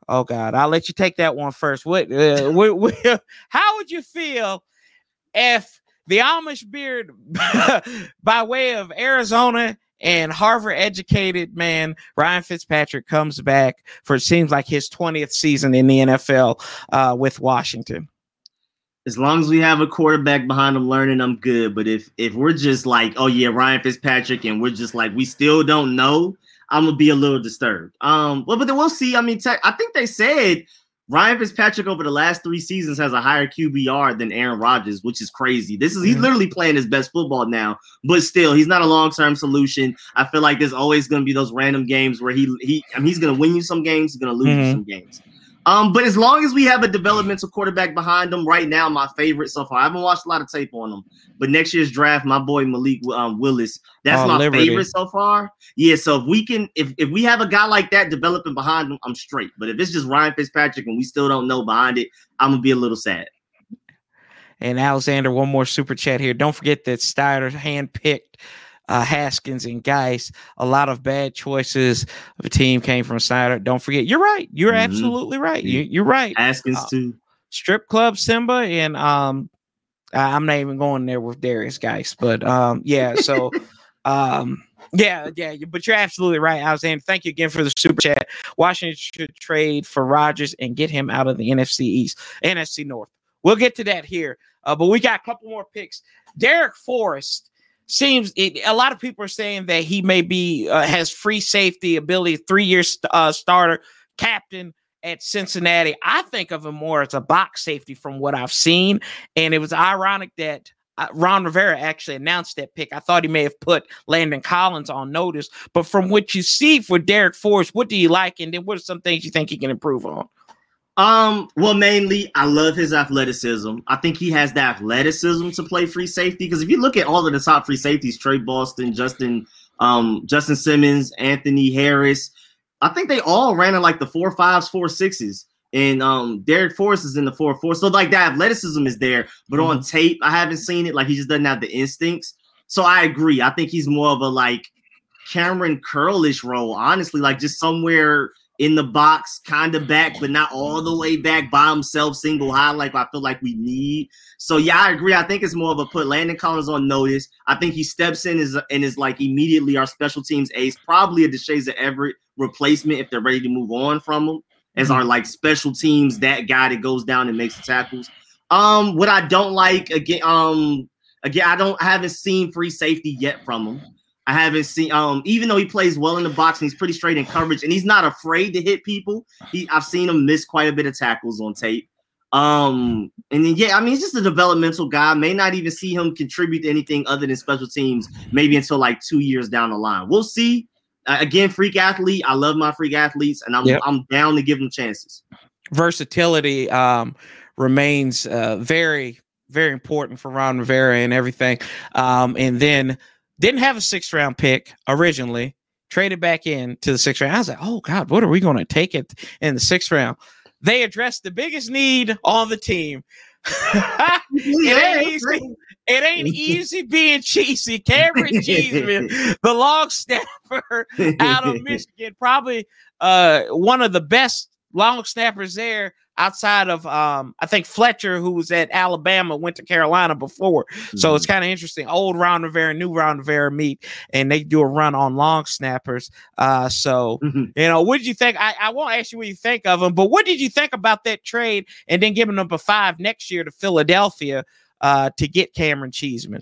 Oh, God. I'll let you take that one first. What, uh, what, what, how would you feel if the Amish beard, by way of Arizona and Harvard educated man Ryan Fitzpatrick comes back for it seems like his 20th season in the NFL uh, with Washington. As long as we have a quarterback behind him learning, I'm good. But if if we're just like, oh yeah, Ryan Fitzpatrick, and we're just like we still don't know, I'm gonna be a little disturbed. Um, well, but then we'll see. I mean, te- I think they said Ryan Fitzpatrick over the last three seasons has a higher QBR than Aaron Rodgers, which is crazy. This is he's literally playing his best football now, but still, he's not a long term solution. I feel like there's always going to be those random games where he he I mean, he's going to win you some games, he's going to lose mm-hmm. you some games. Um, but as long as we have a developmental quarterback behind him, right now, my favorite so far. I haven't watched a lot of tape on him, but next year's draft, my boy Malik um, Willis, that's oh, my Liberty. favorite so far. Yeah, so if we can, if if we have a guy like that developing behind him, I'm straight. But if it's just Ryan Fitzpatrick and we still don't know behind it, I'm gonna be a little sad. And Alexander, one more super chat here. Don't forget that Snyder handpicked uh, Haskins and Guice. A lot of bad choices of a team came from Snyder. Don't forget, you're right. You're mm-hmm. absolutely right. You, are right. Haskins uh, too. Strip Club Simba and um, I'm not even going there with Derrius Guice, but um, yeah. So um. Yeah, yeah, but you're absolutely right. I was saying thank you again for the super chat. Washington should trade for Rodgers and get him out of the NFC East, NFC North. We'll get to that here, uh, but we got a couple more picks. Darrick Forrest seems it, a lot of people are saying that he may be uh, has free safety ability, three year st- uh, starter, captain at Cincinnati. I think of him more as a box safety from what I've seen, and it was ironic that. Uh, Ron Rivera actually announced that pick. I thought he may have put Landon Collins on notice, but from what you see for Darrick Forrest, what do you like? And then what are some things you think he can improve on? Um, well, mainly I love his athleticism. I think he has the athleticism to play free safety. Because if you look at all of the top free safeties, Tre Boston, Justin, um, Justin Simmons, Anthony Harris, I think they all ran in like the four fives, four sixes. And um Darrick Forrest is in the four four. So like that athleticism is there, but mm-hmm. on tape, I haven't seen it. Like he just doesn't have the instincts. So I agree. I think he's more of a like Kamren Curlish role, honestly, like just somewhere in the box, kind of back, but not all the way back by himself, single high, like I feel like we need. So yeah, I agree. I think it's more of a put Landon Collins on notice. I think he steps in is and is like immediately our special teams ace, probably a Deshazor Everett replacement if they're ready to move on from him as our like special teams, that guy that goes down and makes the tackles. Um, what I don't like again, um, again, I don't I haven't seen free safety yet from him. I haven't seen um even though he plays well in the box and he's pretty straight in coverage and he's not afraid to hit people. He I've seen him miss quite a bit of tackles on tape. Um and then yeah, I mean he's just a developmental guy. May not even see him contribute to anything other than special teams maybe until like 2 years down the line. We'll see. Uh, again, freak athlete. I love my freak athletes and I'm yep. I'm down to give them chances. Versatility um remains uh very very important for Ron Rivera and everything. Um and then didn't have a sixth round pick originally, traded back in to the sixth round. I was like, oh God, what are we going to take it in the sixth round? They addressed the biggest need on the team. it ain't easy. It ain't easy being cheesy. Cameron Cheeseman, the long snapper out of Michigan, probably uh, one of the best long snappers there. Outside of um, I think Fletcher, who was at Alabama, went to Carolina before. Mm-hmm. So it's mm-hmm. kind of interesting. Old Ron Rivera, new Ron Rivera meet, and they do a run on long snappers. Uh, so mm-hmm. you know, what did you think? I, I won't ask you what you think of them, but what did you think about that trade and then giving them a five next year to Philadelphia uh, to get Cameron Cheeseman?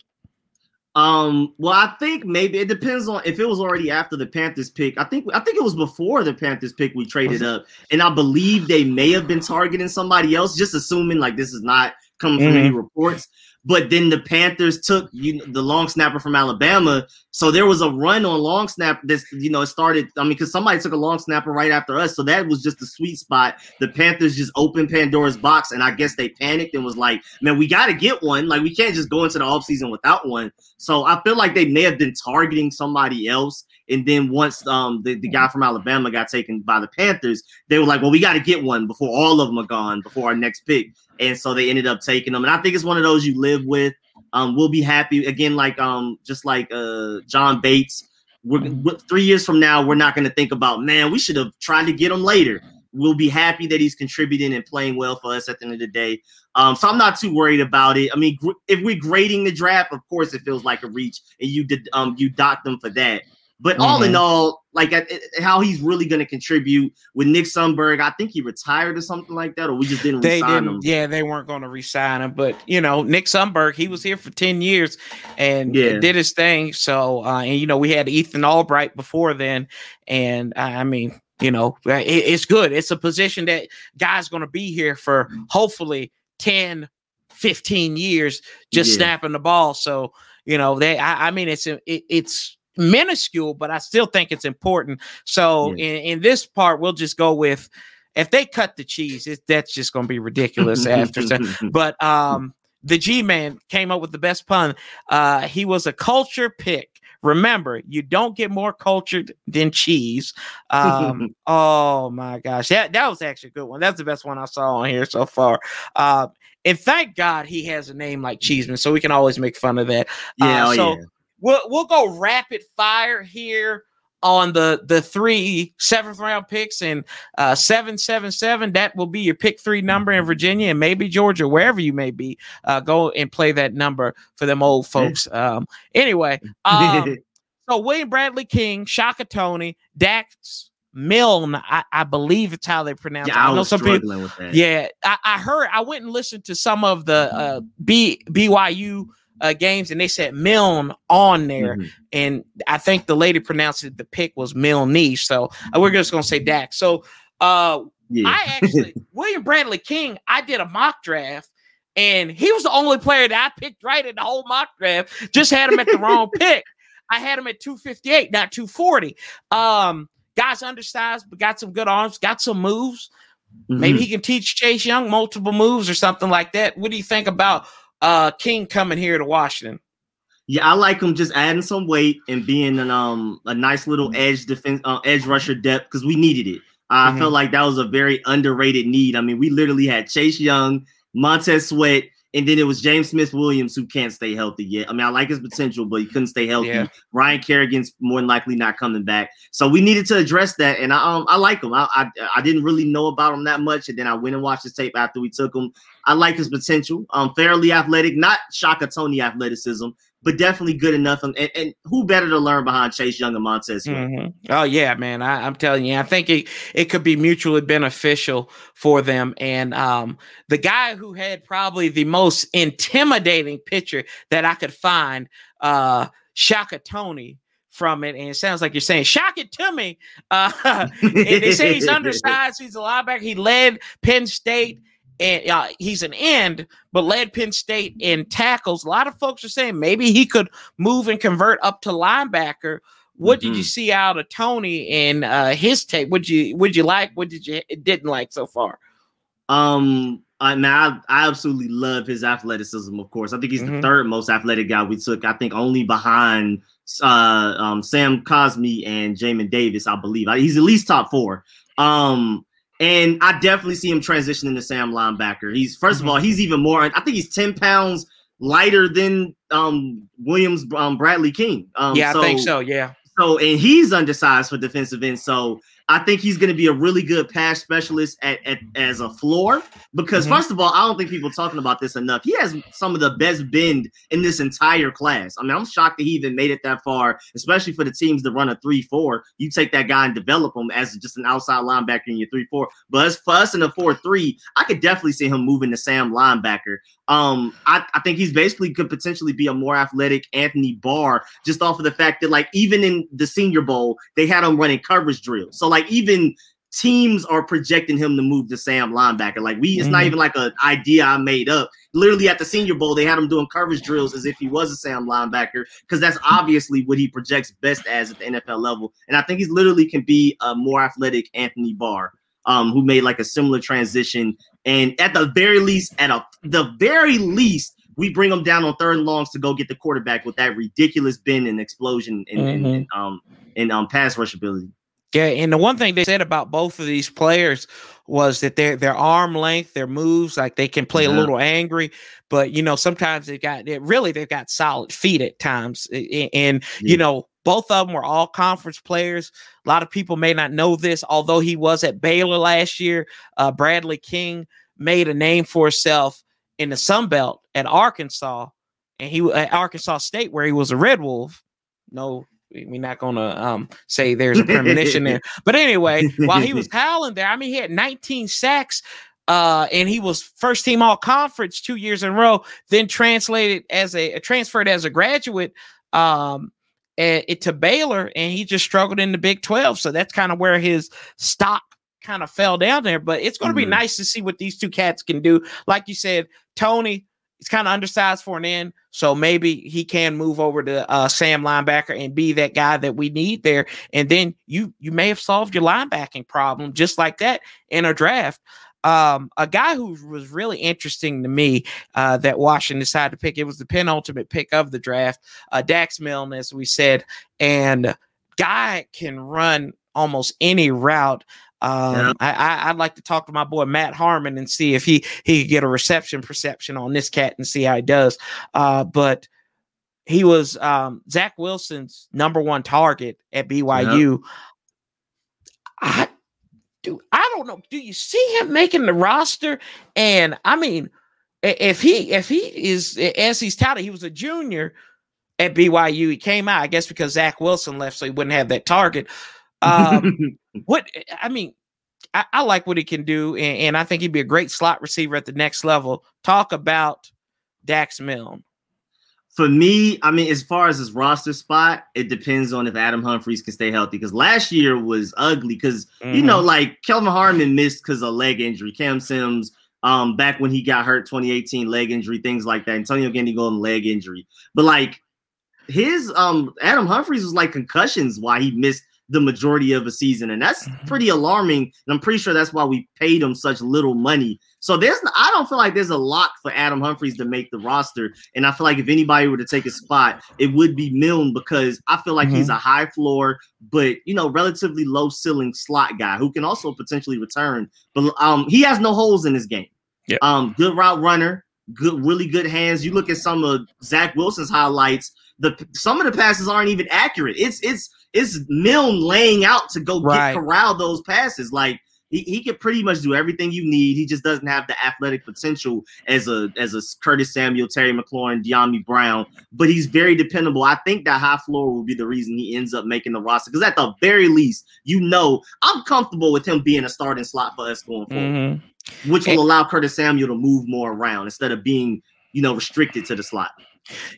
Um, well, I think maybe it depends on if it was already after the Panthers pick. I think I think it was before the Panthers pick we traded up, and I believe they may have been targeting somebody else. Just assuming like this is not coming from mm-hmm. any reports. But then the Panthers took you know, the long snapper from Alabama, so there was a run on long snap. This you know it started. I mean, because somebody took a long snapper right after us, so that was just the sweet spot. The Panthers just opened Pandora's box, and I guess they panicked and was like, "Man, we got to get one. Like we can't just go into the offseason without one." So I feel like they may have been targeting somebody else. And then once um the, the guy from Alabama got taken by the Panthers, they were like, well, we got to get one before all of them are gone, before our next pick. And so they ended up taking them. And I think it's one of those you live with. Um, we'll be happy again, like um, just like uh John Bates. We're, we're three years from now, we're not going to think about, man, we should have tried to get him later. We'll be happy that he's contributing and playing well for us at the end of the day. Um, so I'm not too worried about it. I mean, gr- if we're grading the draft, of course, it feels like a reach, and you did um you dock them for that. But mm-hmm. all in mm-hmm. all, like how he's really going to contribute with Nick Sundberg, I think he retired or something like that, or we just didn't. They didn't. Him. Yeah, they weren't going to resign him. But you know, Nick Sundberg, he was here for ten years and yeah. did his thing. So, uh, and you know, we had Ethan Albright before then, and uh, I mean, you know, it, it's good. It's a position that guys going to be here for hopefully 10, 15 years, just yeah. snapping the ball. So, you know, they. I, I mean, it's it, it's minuscule, but I still think it's important. So in, in this part, we'll just go with if they cut the cheese, it, that's just going to be ridiculous after. but um, the G man came up with the best pun. Uh, he was a culture pick. Remember, you don't get more cultured than cheese. Um, oh my gosh, that that was actually a good one. That's the best one I saw on here so far. Uh, and thank God he has a name like Cheeseman, so we can always make fun of that. Yeah, uh, so, yeah we'll we'll go rapid fire here on the the three seventh round picks and uh seven seven seven that will be your pick three number in virginia and maybe georgia wherever you may be uh go and play that number for them old folks um anyway um so william bradley king shaka toney dax Milne, I, I, believe it's how they pronounce yeah, it. I, I know some people. Yeah, I, I, heard. I went and listened to some of the uh, B BYU uh, games, and they said Milne on there, mm-hmm. and I think the lady pronounced it. The pick was Milne, so uh, we're just gonna say Dak. So, uh, yeah. I actually William Bradley King. I did a mock draft, and he was the only player that I picked right in the whole mock draft. Just had him at the wrong pick. I had him at 258, not 240. Um, guy's undersized, but got some good arms, got some moves. Mm-hmm. Maybe he can teach Chase Young multiple moves or something like that. What do you think about uh, King coming here to Washington? Yeah, I like him just adding some weight and being an um a nice little mm-hmm. edge defense uh, edge rusher depth because we needed it. I mm-hmm. felt like that was a very underrated need. I mean, we literally had Chase Young, Montez Sweat, and then it was James Smith Williams who can't stay healthy yet. I mean, I like his potential, but he couldn't stay healthy. Yeah. Ryan Kerrigan's more than likely not coming back. So we needed to address that. And I um I like him. I, I, I didn't really know about him that much. And then I went and watched his tape after we took him. I like his potential. Um, fairly athletic, not Shaka Toney athleticism, but definitely good enough. And, and, and, who better to learn behind Chase Young and Montez mm-hmm. Oh yeah, man. I, am telling you, I think it, it could be mutually beneficial for them. And um, the guy who had probably the most intimidating picture that I could find, uh, Shaka Toney from it, and it sounds like you're saying, "Shock it to me." Uh, they say he's undersized. He's a linebacker. He led Penn State and uh, he's an end, but led Penn State in tackles. A lot of folks are saying maybe he could move and convert up to linebacker. What mm-hmm. did you mm-hmm. see out of Toney and uh, his tape? Would you would you like? What did you didn't like so far? Um, I mean, I, I absolutely love his athleticism. Of course, I think he's mm-hmm. the third most athletic guy we took. I think only behind uh, um, Sam Cosmi and Jamin Davis. I believe he's at least top four. Um, and I definitely see him transitioning to Sam linebacker. He's 1st mm-hmm. of all, he's even more. I think he's ten pounds lighter than um, Williams um, Bradley King. Um, yeah, so, I think so. Yeah. So and he's undersized for defensive end. So I think he's going to be a really good pass specialist at, at as a floor because mm-hmm. first of all, I don't think people talking about this enough. He has some of the best bend in this entire class. I mean, I'm shocked that he even made it that far, especially for the teams that run a three four. You take that guy and develop him as just an outside linebacker in your three four. But as for us in a four three, I could definitely see him moving to Sam linebacker. Um, I, I think he's basically could potentially be a more athletic Anthony Barr just off of the fact that like even in the Senior Bowl they had him running coverage drills. So like even teams are projecting him to move to Sam linebacker. Like we, it's mm-hmm. not even like an idea I made up. Literally at the Senior Bowl, they had him doing coverage drills as if he was a Sam linebacker because that's obviously what he projects best as at the NFL level. And I think he's literally can be a more athletic Anthony Barr, um, who made like a similar transition. And at the very least, at a the very least, we bring him down on third and longs to go get the quarterback with that ridiculous bend and explosion and, mm-hmm. and, and um and um pass rush ability. Yeah, and the one thing they said about both of these players was that their their arm length, their moves, like they can play yeah. a little angry, but you know sometimes they got it really they've got solid feet at times, and, and yeah. you know both of them were all conference players. A lot of people may not know this, although he was at Baylor last year. Uh, Bradley King made a name for himself in the Sun Belt at Arkansas, and he at Arkansas State where he was a Red Wolf. No we're not gonna um, say there's a premonition there. But anyway, while he was howling there, I mean, he had 19 sacks. Uh, and he was first team all conference two years in a row, then translated as a, transferred as a graduate um, at, to Baylor, and he just struggled in the Big 12. So that's kind of where his stock kind of fell down there. But it's going to mm-hmm. be nice to see what these two cats can do. Like you said, Toney, he's kind of undersized for an end, so maybe he can move over to uh, Sam linebacker and be that guy that we need there. And then you you may have solved your linebacking problem just like that in a draft. Um, a guy who was really interesting to me uh, that Washington decided to pick. It was the penultimate pick of the draft. Uh, Dax Milne, as we said, and guy can run almost any route. Um, yeah. I, would like to talk to my boy Matt Harmon and see if he he could get a reception perception on this cat and see how he does. Uh, but he was um, Zach Wilson's number one target at BYU. Yeah. I do. I don't know. Do you see him making the roster? And I mean, if he if he is as he's touted, he was a junior at BYU. He came out, I guess, because Zach Wilson left, so he wouldn't have that target. Um, what I mean, I, I, like what he can do, and, and, I think he'd be a great slot receiver at the next level. Talk about Dax Milne. For me, I mean, as far as his roster spot, it depends on if Adam Humphries can stay healthy. Because last year was ugly. Because mm-hmm. you know, mm-hmm. like Kelvin Harmon missed because of leg injury. Cam Sims, um, back when he got hurt, 2018 leg injury, things like that. Antonio Gandy-Golden leg injury. But like his um Adam Humphries was like concussions why he missed the majority of a season, and that's mm-hmm. pretty alarming. And I'm pretty sure that's why we paid him such little money. So there's, I don't feel like there's a lock for Adam Humphries to make the roster. And I feel like if anybody were to take a spot, it would be Milne because I feel like mm-hmm. he's a high floor, but you know, relatively low ceiling slot guy who can also potentially return. But um, he has no holes in his game. Yeah. Um, good route runner, good, really good hands. You look at some of Zach Wilson's highlights. The some of the passes aren't even accurate. It's it's it's Milne laying out to go right. get corral those passes. Like he, he can pretty much do everything you need. He just doesn't have the athletic potential as a as a Curtis Samuel, Terry McLaurin, Dyami Brown, but he's very dependable. I think that high floor will be the reason he ends up making the roster. Because at the very least, you know, I'm comfortable with him being a starting slot for us going forward, mm-hmm. which will allow Curtis Samuel to move more around instead of being, you know, restricted to the slot.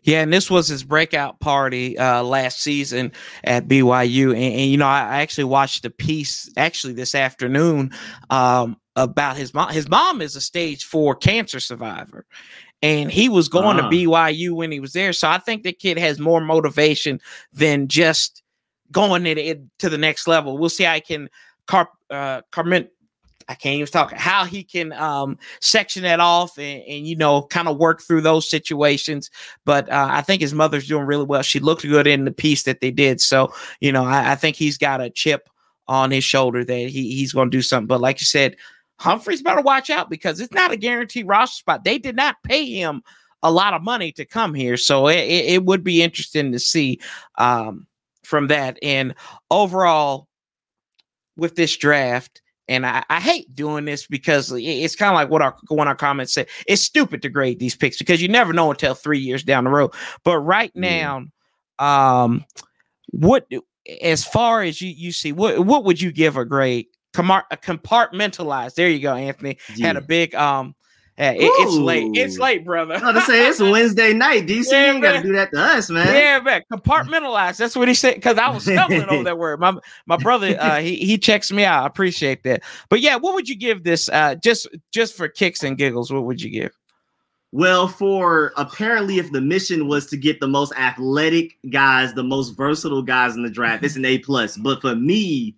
Yeah, and this was his breakout party uh, last season at BYU, and, and, you know I, I actually watched the piece actually this afternoon um, about his mom. His mom is a stage four cancer survivor, and he was going uh-huh. to BYU when he was there. So I think the kid has more motivation than just going it, it to the next level. We'll see how I can car, uh, Carmen, I can't even talk how he can um, section that off and, and you know kind of work through those situations. But uh, I think his mother's doing really well. She looked good in the piece that they did. So you know I, I think he's got a chip on his shoulder that he, he's going to do something. But like you said, Humphries better watch out because it's not a guaranteed roster spot. They did not pay him a lot of money to come here, so it, it, it would be interesting to see um, from that. And overall, with this draft, and I, I hate doing this because it's kind of like what our one our comments say. It's stupid to grade these picks because you never know until three years down the road. But right now, um, what as far as you you see, what what would you give a grade? Compartmentalized. There you go, Anthony. Yeah. Had a big um yeah, it, it's late. It's late, brother. I to say it's Wednesday night. DC yeah, ain't gotta do that to us, man. Yeah, man. Compartmentalize. That's what he said. Because I was stumbling over that word. My my brother, uh, he he checks me out. I appreciate that. But yeah, what would you give this? Uh, just just for kicks and giggles, what would you give? Well, for apparently, if the mission was to get the most athletic guys, the most versatile guys in the draft, it's an A plus. But for me,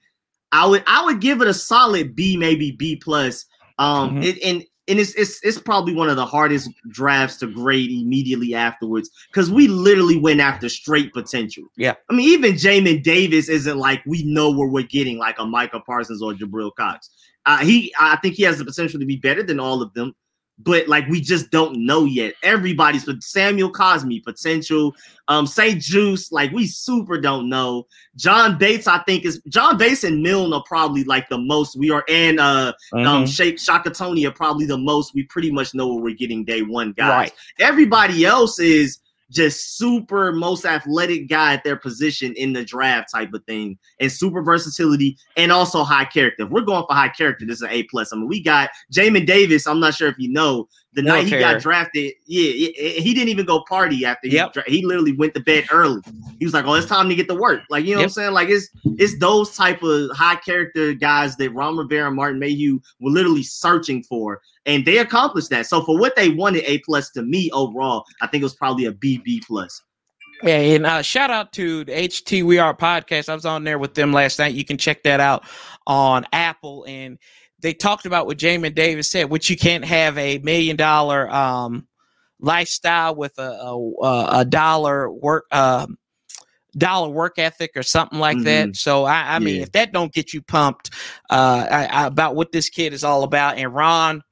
I would I would give it a solid B, maybe B plus. Um, mm-hmm. it, and and it's it's it's probably one of the hardest drafts to grade immediately afterwards because we literally went after straight potential. Yeah, I mean even Jamin Davis isn't like we know where we're getting like a Micah Parsons or Jabril Cox. Uh, he I think he has the potential to be better than all of them but like we just don't know yet. Everybody's but Samuel Cosmi potential, um, St-Juste, like we super don't know. John Bates, I think is John Bates and Milne are probably like the most we are, and uh, um, mm-hmm. um, Shake Shaka Toney are probably the most we pretty much know what we're getting day one, guys. Right. Everybody else is just super most athletic guy at their position in the draft type of thing, and super versatility and also high character. If we're going for high character, this is an A plus. I mean, we got Jamin Davis. I'm not sure if you know the night he got drafted. Yeah, he didn't even go party after yep. he, he literally went to bed early. He was like, "Oh, it's time to get to work." Like you know yep. what I'm saying? Like it's it's those type of high character guys that Ron Rivera and Martin Mayhew were literally searching for and they accomplished that. So for what they wanted, A plus to me overall, I think it was probably a B B plus. Yeah, and uh, shout out to the HT We Are podcast. I was on there with them last night. You can check that out on Apple. And they talked about what Jamin Davis said, which you can't have a million dollar um, lifestyle with a, a, a dollar work uh, dollar work ethic or something like mm-hmm. that. So I, I mean, yeah. if that don't get you pumped uh, I, I, about what this kid is all about, and Ron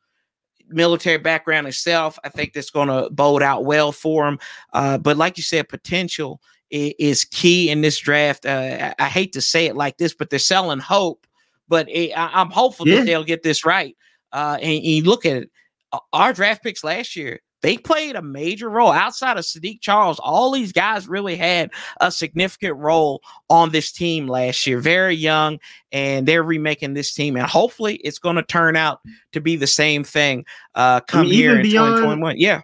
military background himself. I think that's going to bode out well for him. Uh, but like you said, potential is, is key in this draft. Uh, I, hate to say it like this, but they're selling hope. But it, I, am hopeful yeah. that they'll get this right. Uh, and, and you look at it, our draft picks last year, they played a major role outside of Saahdiq Charles. All these guys really had a significant role on this team last year. Very young, and they're remaking this team, and hopefully, it's going to turn out to be the same thing uh, come I mean, here in beyond, 2021. Yeah,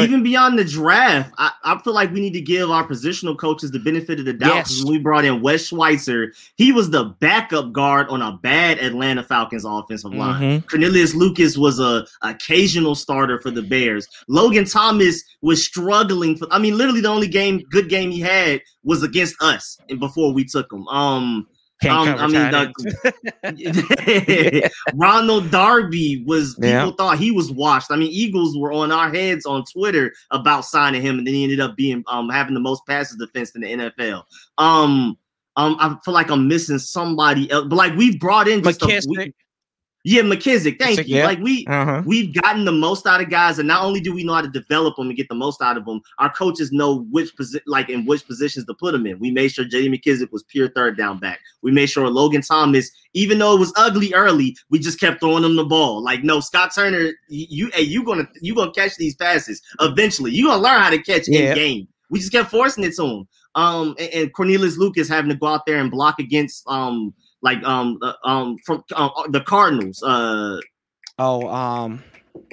even beyond the draft, I, I, feel like we need to give our positional coaches the benefit of the doubt. Yes. When we brought in Wes Schweitzer, he was the backup guard on a bad Atlanta Falcons offensive line. Mm-hmm. Cornelius Lucas was a occasional starter for the Bears. Logan Thomas was struggling for. I mean, literally the only game, good game he had was against us, and before we took him. Um, um, I mean, the, Ronald Darby was people yeah. thought he was washed. I mean, Eagles were on our heads on Twitter about signing him, and then he ended up being um having the most passes defense in the NFL. Um, um, I feel like I'm missing somebody else, but like we've brought in just McKissic. A, yeah, McKissic. Thank McKissic, you. Yeah. Like we uh-huh. we've gotten the most out of guys, and not only do we know how to develop them and get the most out of them, our coaches know which position, like in which positions to put them in. We made sure J.D. McKissick was pure third down back. We made sure Logan Thomas, even though it was ugly early, we just kept throwing him the ball. Like no, Scott Turner, you, you hey, you gonna you gonna catch these passes eventually. You gonna learn how to catch yeah. in game. We just kept forcing it to him. Um, and, and Cornelius Lucas having to go out there and block against um like um uh, um from uh, the Cardinals. Uh oh um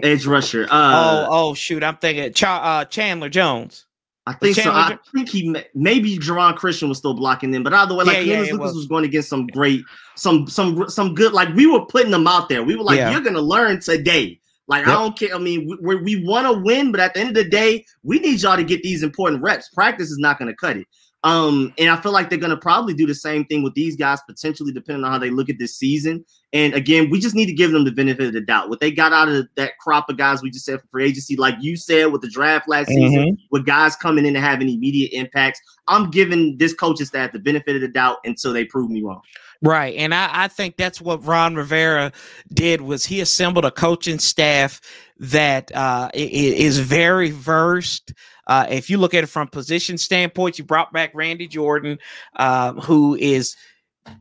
edge rusher. Uh, oh oh shoot, I'm thinking Ch- uh, Chandler Jones. I think so. I think he maybe Geron Christian was still blocking them, but either way, like yeah, yeah, Lucas was. was. going to get some great, some some some good. Like we were putting them out there. We were like, yeah. you're gonna learn today. Like yep. I don't care. I mean, we we want to win, but at the end of the day, we need y'all to get these important reps. Practice is not going to cut it. Um, and I feel like they're gonna probably do the same thing with these guys, potentially depending on how they look at this season. And again, we just need to give them the benefit of the doubt. What they got out of that crop of guys we just said for free agency, like you said with the draft last mm-hmm. season, with guys coming in and having immediate impacts, I'm giving this coaching staff the benefit of the doubt until they prove me wrong. Right. And I, I think that's what Ron Rivera did was he assembled a coaching staff that uh, is very versed uh, if you look at it from position standpoint, you brought back Randy Jordan, uh, who is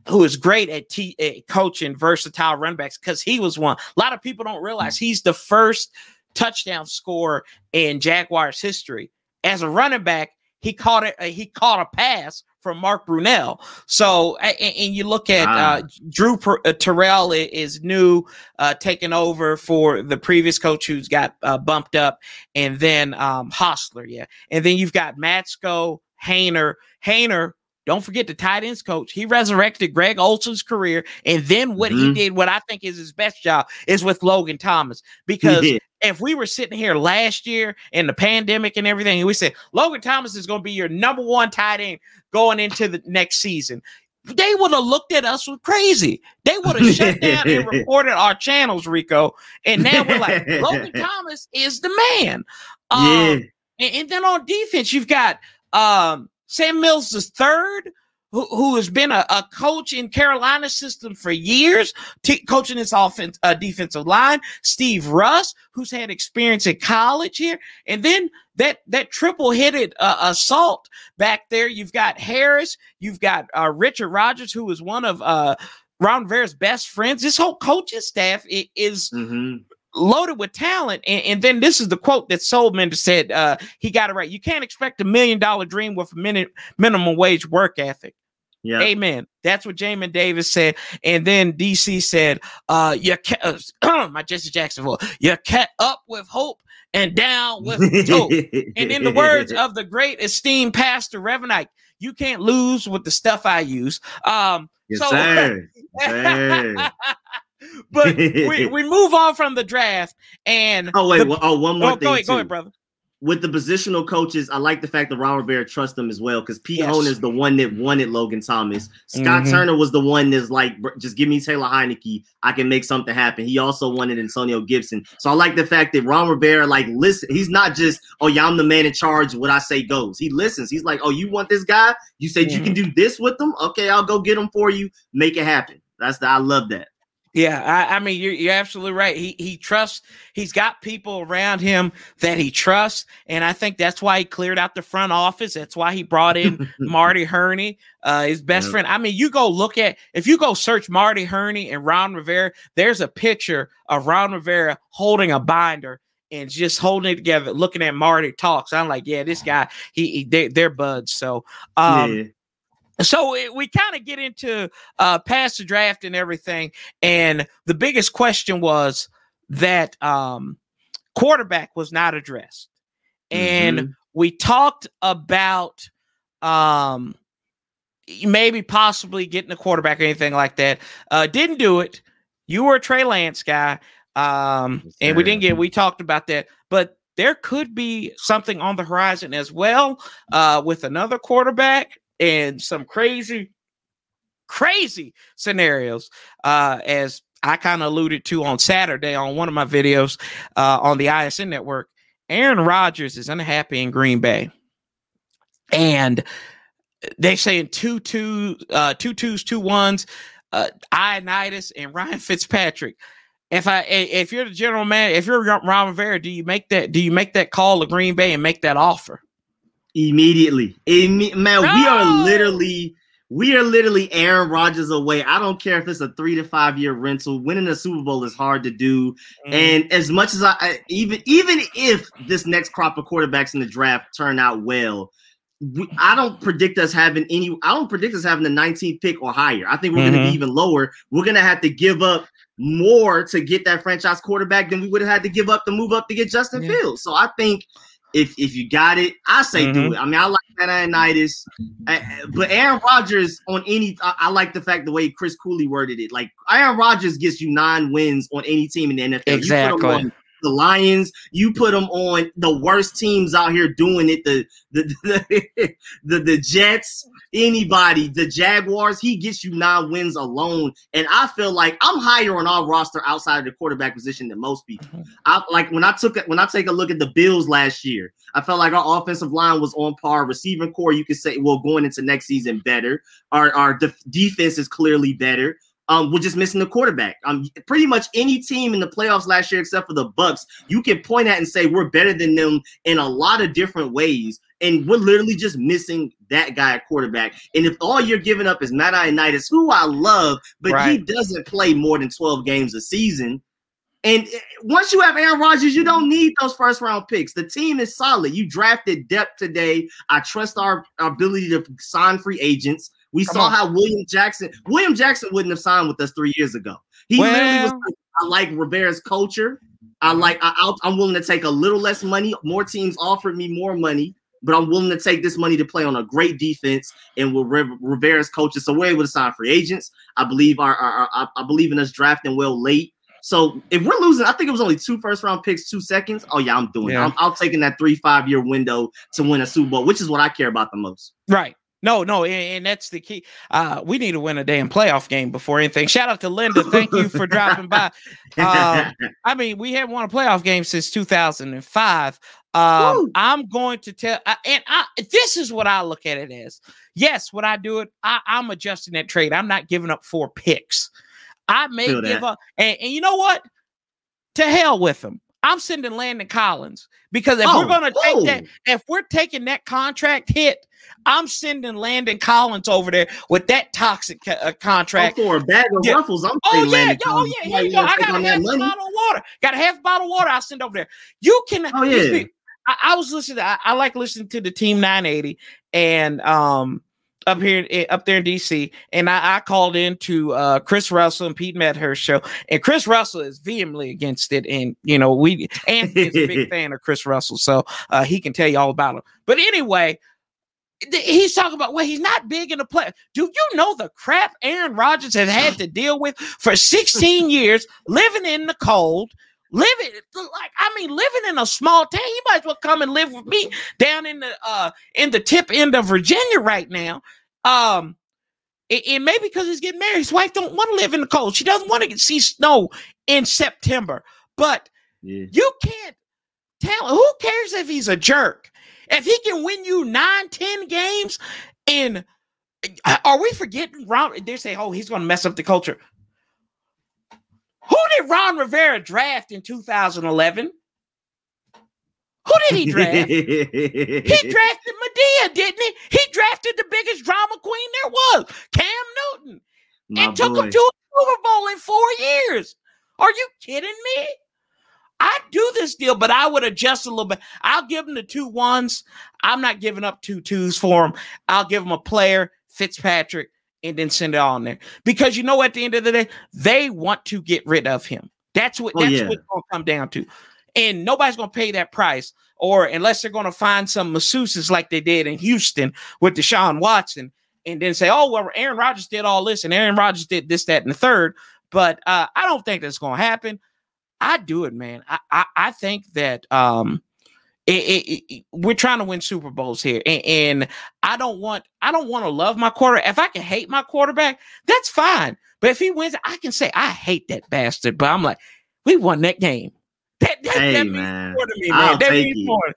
who is great at, t- at coaching versatile runbacks backs because he was one. A lot of people don't realize he's the first touchdown scorer in Jaguars history as a running back. He caught it. Uh, he caught a pass from Mark Brunell. So, and, and you look at ah. uh, Drew per- uh, Terrell is new, uh, taking over for the previous coach who's got uh, bumped up, and then um, Hostler, yeah, and then you've got Matsko, Hoener, Hoener. Don't forget the tight ends coach. He resurrected Greg Olsen's career, and then what mm-hmm. he did, what I think is his best job, is with Logan Thomas because if we were sitting here last year in the pandemic and everything, and we said Logan Thomas is going to be your number one tight end going into the next season, they would have looked at us with crazy. They would have shut down and reported our channels, Rico. And now we're like, Logan Thomas is the man. Um, yeah. And, and, then on defense, you've got um, Sam Mills the third, who, who has been a, a coach in Carolina system for years, t- coaching this offense, uh, defensive line. Steve Russ, who's had experience in college here, and then that that triple headed uh, assault back there. You've got Harris, you've got uh, Richard Rogers, who is one of uh, Ron Rivera's best friends. This whole coaching staff is. Mm-hmm loaded with talent. And, and, then this is the quote that Soulman said. Uh, he got it right. You can't expect a million dollar dream with a minute minimum wage work ethic. Yeah. Amen. That's what Jamin Davis said. And then DC said, uh, you kept, uh, my Jesse Jackson voice, you kept up with hope and down with hope. and in the words of the great esteemed pastor Reverend Ike, you can't lose with the stuff I use. Um, yes, so, sir. but we, we move on from the draft and oh wait the, well, oh one more oh, thing go ahead, go ahead brother with the positional coaches, I like the fact that Ron Rivera trusts them as well because Pete yes. is the one that wanted Logan Thomas. Scott mm-hmm. Turner was the one that's like, just give me Taylor Heinicke. I can make something happen. He also wanted Antonio Gibson. So I like the fact that Ron Rivera, like, listen, he's not just, oh, yeah, I'm the man in charge. What I say goes. He listens. He's like, oh, you want this guy? You said mm-hmm. you can mm-hmm. do this with them? Okay, I'll go get him for you. Make it happen. That's the, I love that. Yeah, I, I, mean you're you're absolutely right. He he trusts. He's got people around him that he trusts, and I think that's why he cleared out the front office. That's why he brought in Marty Hurney, uh, his best yeah. friend. I mean, you go look at if you go search Marty Hurney and Ron Rivera. There's a picture of Ron Rivera holding a binder and just holding it together, looking at Marty talks. I'm like, yeah, this guy, he, he they, they're buds. So, um, yeah so it, we kind of get into uh, past the draft and everything, and the biggest question was that um, quarterback was not addressed, and mm-hmm. we talked about um, maybe possibly getting a quarterback or anything like that. Uh, didn't do it. You were a Trey Lance guy, um, and we didn't get. We talked about that, but there could be something on the horizon as well uh, with another quarterback and some crazy, crazy scenarios. Uh, as I kind of alluded to on Saturday on one of my videos uh, on the ISN network, Aaron Rodgers is unhappy in Green Bay. And they saying two two uh two twos, two ones, uh Ioannidis and Ryan Fitzpatrick. If I if you're the general man, if you're Ron Rivera, do you make that do you make that call to Green Bay and make that offer? Immediately. Imme- man, no! we are literally we are literally Aaron Rodgers away. I don't care if it's a three to five year rental. Winning a Super Bowl is hard to do. Mm. And as much as I, I, even even if this next crop of quarterbacks in the draft turn out well, we, I don't predict us having any. I don't predict us having the 19th pick or higher. I think we're mm-hmm. going to be even lower. We're going to have to give up more to get that franchise quarterback than we would have had to give up to move up to get Justin yeah. Fields. So I think if if you got it, I say mm-hmm. do it. I mean, I like that Ioannidis, but Aaron Rodgers on any, I, I, like the fact the way Chris Cooley worded it. Like Aaron Rodgers gets you nine wins on any team in the NFL. Exactly the Lions. You put them on the worst teams out here doing it. The the the, the, the Jets, anybody, the Jaguars. He gets you nine wins alone, and I feel like I'm higher on our roster outside of the quarterback position than most people. Mm-hmm. I like when I took it when I take a look at the Bills last year. I felt like our offensive line was on par. Receiving core, you could say, well, going into next season, better. Our our defense is clearly better. Um, we're just missing the quarterback. Um, pretty much any team in the playoffs last year, except for the Bucks, you can point at and say we're better than them in a lot of different ways. And we're literally just missing that guy at quarterback. And if all you're giving up is Matt Ioannidis, who I love, but right. he doesn't play more than 12 games a season, and eh, once you have Aaron Rodgers, you don't need those first round picks. The team is solid. You drafted depth today. I trust our, our ability to sign free agents. We Come saw on. how William Jackson, William Jackson wouldn't have signed with us three years ago. He well, literally was like, I like Rivera's culture. I like I, I'm willing to take a little less money. More teams offered me more money, but I'm willing to take this money to play on a great defense and with Rivera's coaches. So we're able to sign free agents. I believe our, our, our I believe in us drafting well late. So if we're losing, I think it was only two first round picks, two seconds. Oh yeah, I'm doing yeah. it. I'm, I'm taking that three five year window to win a Super Bowl, which is what I care about the most. Right. No, no, and, and, that's the key. Uh, we need to win a damn playoff game before anything. Shout out to Linda. Thank you for dropping by. Uh, I mean, we haven't won a playoff game since 2005. Um, I'm going to tell, uh, and I, this is what I look at it as. Yes, when I do it, I, I'm adjusting that trade. I'm not giving up four picks. I may Feel give that. up. And, and, you know what? To hell with them. I'm sending Landon Collins because if oh, we're going to take that, if we're taking that contract hit, I'm sending Landon Collins over there with that toxic uh, contract. Oh, for a bag of yeah. ruffles, I'm oh yeah, Landon oh yeah, here you go. I got a half bottle of water. Got a half bottle of water. I'll send over there. You can. Oh yeah. I, I was listening. I, I like listening to the Team 980, and um, up here eh, up there in DC, and I, I called into uh, Chris Russell and Pete Medhurst show, and Chris Russell is vehemently against it, and you know we and he's a big fan of Chris Russell, so uh, he can tell you all about it. But anyway, th- he's talking about well, he's not big in the play. Do you know the crap Aaron Rodgers has had to deal with for 16 years, living in the cold? Living like I mean, living in a small town. You might as well come and live with me down in the uh in the tip end of Virginia right now. Um, it, it may because he's getting married. His wife don't want to live in the cold. She doesn't want to see snow in September. But yeah. you can't tell. Who cares if he's a jerk? If he can win you nine, ten games, and uh, are we forgetting Ron? They say, "Oh, he's going to mess up the culture." Who did Ron Rivera draft in 2011? Who did he draft? he drafted Medea, didn't he? He drafted the biggest drama queen there was, Cam Newton, My and took him to a Super Bowl in four years. Are you kidding me? I'd do this deal, but I would adjust a little bit. I'll give him the two ones. I'm not giving up two twos for him. I'll give him a player, Fitzpatrick, and then send it on there. Because you know, at the end of the day, they want to get rid of him. That's what oh, that's yeah. what gonna come down to and nobody's to pay that price, or unless they're to find some masseuses like they did in Houston with Deshaun Watson, and then say, "Oh, well, Aaron Rodgers did all this, and Aaron Rodgers did this, that, and the third. But uh, I don't think that's to happen. I do it, man. I I, I think that um, it, it, it, we're trying to win Super Bowls here, and, and I don't want I don't want to love my quarter. If I can hate my quarterback, that's fine. But if he wins, I can say I hate that bastard. But I'm like, we won that game. That, that, hey, that man. more to me, man. I'll that means more.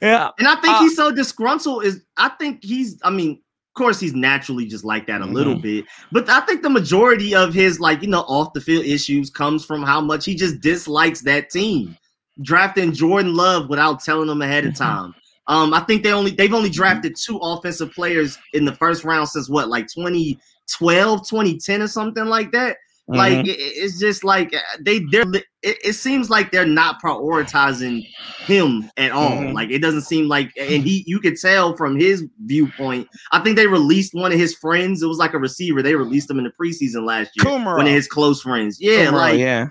Yeah. And I think uh, he's so disgruntled is I think he's I mean, of course he's naturally just like that a mm-hmm. little bit. But I think the majority of his like, you know, off the field issues comes from how much he just dislikes that team. Drafting Jordan Love without telling them ahead of time. Um, I think they only they've only drafted two offensive players in the first round since what, like 2012, 2010 or something like that. Like mm-hmm. it, it's just like uh, they they're it, it, seems like they're not prioritizing him at all. Mm-hmm. Like it doesn't seem like and he you could tell from his viewpoint. I think they released one of his friends. It was like a receiver. They released him in the preseason last year. Kumerow. One of his close friends. Yeah, Kumerow, like yeah.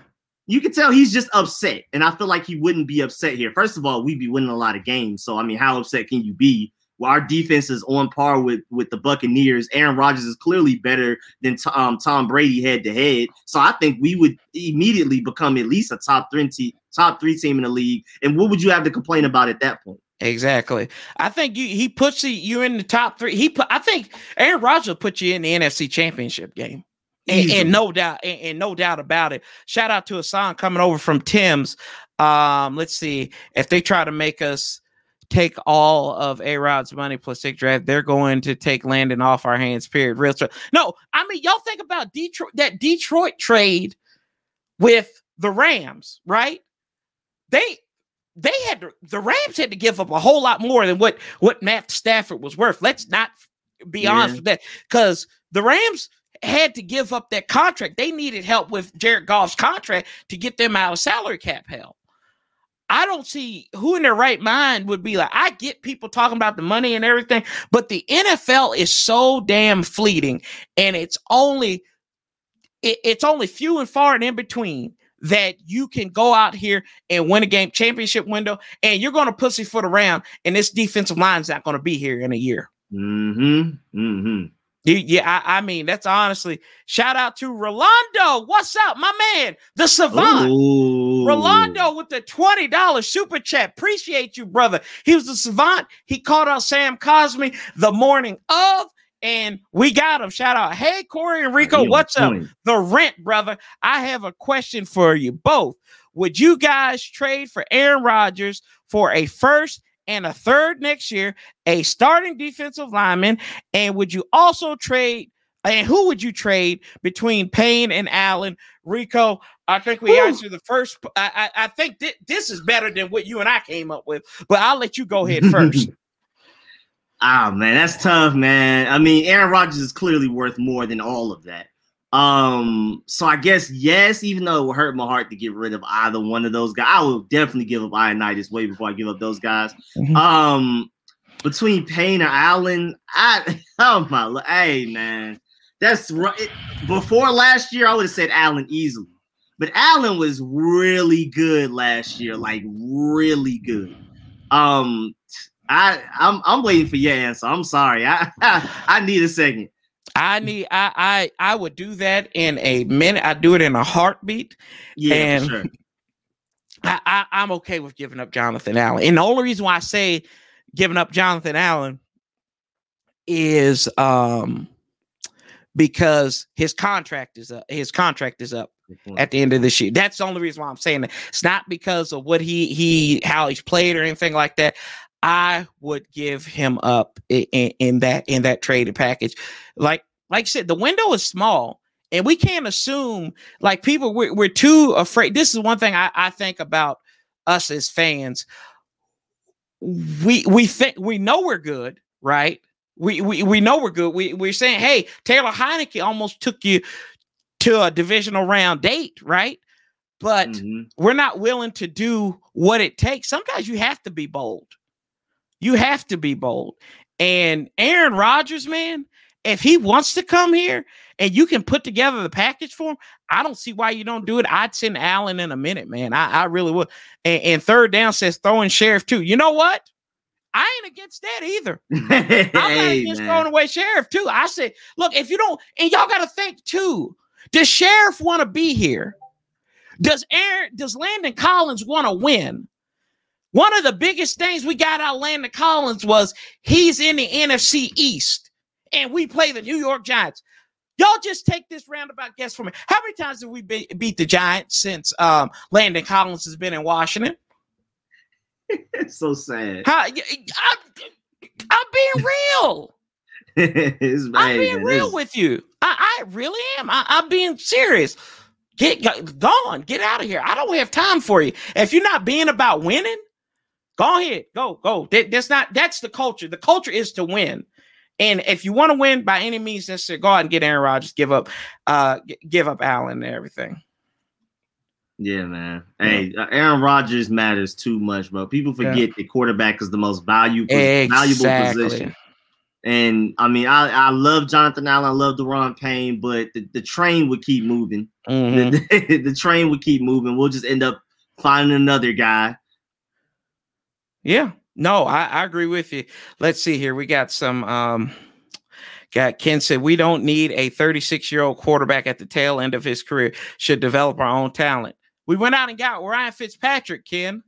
You can tell he's just upset, and I feel like he wouldn't be upset here. First of all, we'd be winning a lot of games, so I mean, how upset can you be? well, our defense is on par with with the Buccaneers. Aaron Rodgers is clearly better than um, Tom Brady head to head. So I think we would immediately become at least a top three te- top three team in the league. And what would you have to complain about at that point? Exactly. I think you, he puts you in the top three. He put. I think Aaron Rodgers put you in the NFC Championship game. And, and, no doubt, and, and, no doubt about it. Shout out to a song coming over from Tim's. Um, let's see if they try to make us take all of A Rod's money plus six draft. They're going to take Landon off our hands. Period. Real. Tra- no, I mean y'all think about Detroit. That Detroit trade with the Rams, right? They they had to, the Rams had to give up a whole lot more than what what Matt Stafford was worth. Let's not be yeah. honest with that because the Rams had to give up that contract. They needed help with Jared Goff's contract to get them out of salary cap hell. I don't see who in their right mind would be like, I get people talking about the money and everything, but the NFL is so damn fleeting and it's only it, it's only few and far and in between that you can go out here and win a game championship window and you're going to pussyfoot around and this defensive line's not going to be here in a year. Mm-hmm. Mm-hmm. Yeah, I, I, mean, that's honestly shout out to Rolando. What's up, my man? The savant. Ooh. Rolando with the $20 super chat. Appreciate you, brother. He was the savant. He called out Sam Cosmi the morning of, and we got him. Shout out. Hey, Corey and Rico, what's up? The rent, brother. I have a question for you both. Would you guys trade for Aaron Rodgers for a first and a third next year, a starting defensive lineman, and would you also trade? And who would you trade between Payne and Allen? Rico, I think we Woo. answered the first. I, I, I think th- this is better than what you and I came up with, but I'll let you go ahead first. Ah, oh, man, that's tough, man. I mean, Aaron Rodgers is clearly worth more than all of that. Um, so I guess yes, even though it would hurt my heart to get rid of either one of those guys, I will definitely give up Ioannidis way before I give up those guys. Mm-hmm. Um, between Payne and Allen, I oh my hey man, that's right. Before last year, I would have said Allen easily, but Allen was really good last year, like really good. Um, I I'm I'm waiting for your answer. I'm sorry, I I need a second. I need I I I would do that in a minute. I do it in a heartbeat. Yeah, and sure. I, I I'm okay with giving up Jonathan Allen. And the only reason why I say giving up Jonathan Allen is um because his contract is up. His contract is up at the end of this year. That's the only reason why I'm saying that. It's not because of what he he how he's played or anything like that. I would give him up in, in that in that traded package. Like like I said, the window is small, and we can't assume like people we're, we're too afraid. This is one thing I, I think about us as fans. We we think we know we're good, right? We we, we know we're good. We we're saying, hey, Taylor Heinicke almost took you to a divisional round date, right? But mm-hmm. we're not willing to do what it takes. Sometimes you have to be bold. You have to be bold. And Aaron Rodgers, man, if he wants to come here and you can put together the package for him, I don't see why you don't do it. I'd send Allen in a minute, man. I, I really would. And, and, third down says throwing Scherff too. You know what? I ain't against that either. I'm not against man. throwing away Scherff too. I said, look, if you don't, and y'all got to think too. Does Scherff want to be here? Does Aaron? Does Landon Collins want to win? One of the biggest things we got out of Landon Collins was he's in the NFC East and we play the New York Giants. Y'all just take this roundabout guess from me. How many times have we be- beat the Giants since um, Landon Collins has been in Washington? it's so sad. How, I, am being real. I'm being real with you. I, I really am. I, am being serious. Get gone. Get out of here. I don't have time for you. If you're not being about winning, Go ahead, go, go. That, that's not that's the culture. The culture is to win. And if you want to win by any means necessary, go out and get Aaron Rodgers, give up, uh, give up Allen and everything. Yeah, man. Hey, uh, Aaron Rodgers matters too much, bro. People forget yeah. that quarterback is the most valuable exactly. valuable position. And I mean, I, I love Jonathan Allen, I love Daron Payne, but the, the train would keep moving. Mm-hmm. The, the, train would keep moving. We'll just end up finding another guy yeah, no, I, I agree with you. Let's see here. We got some. Um, got Ken said we don't need a 36 year old quarterback at the tail end of his career. Should develop our own talent. We went out and got Ryan Fitzpatrick, Ken.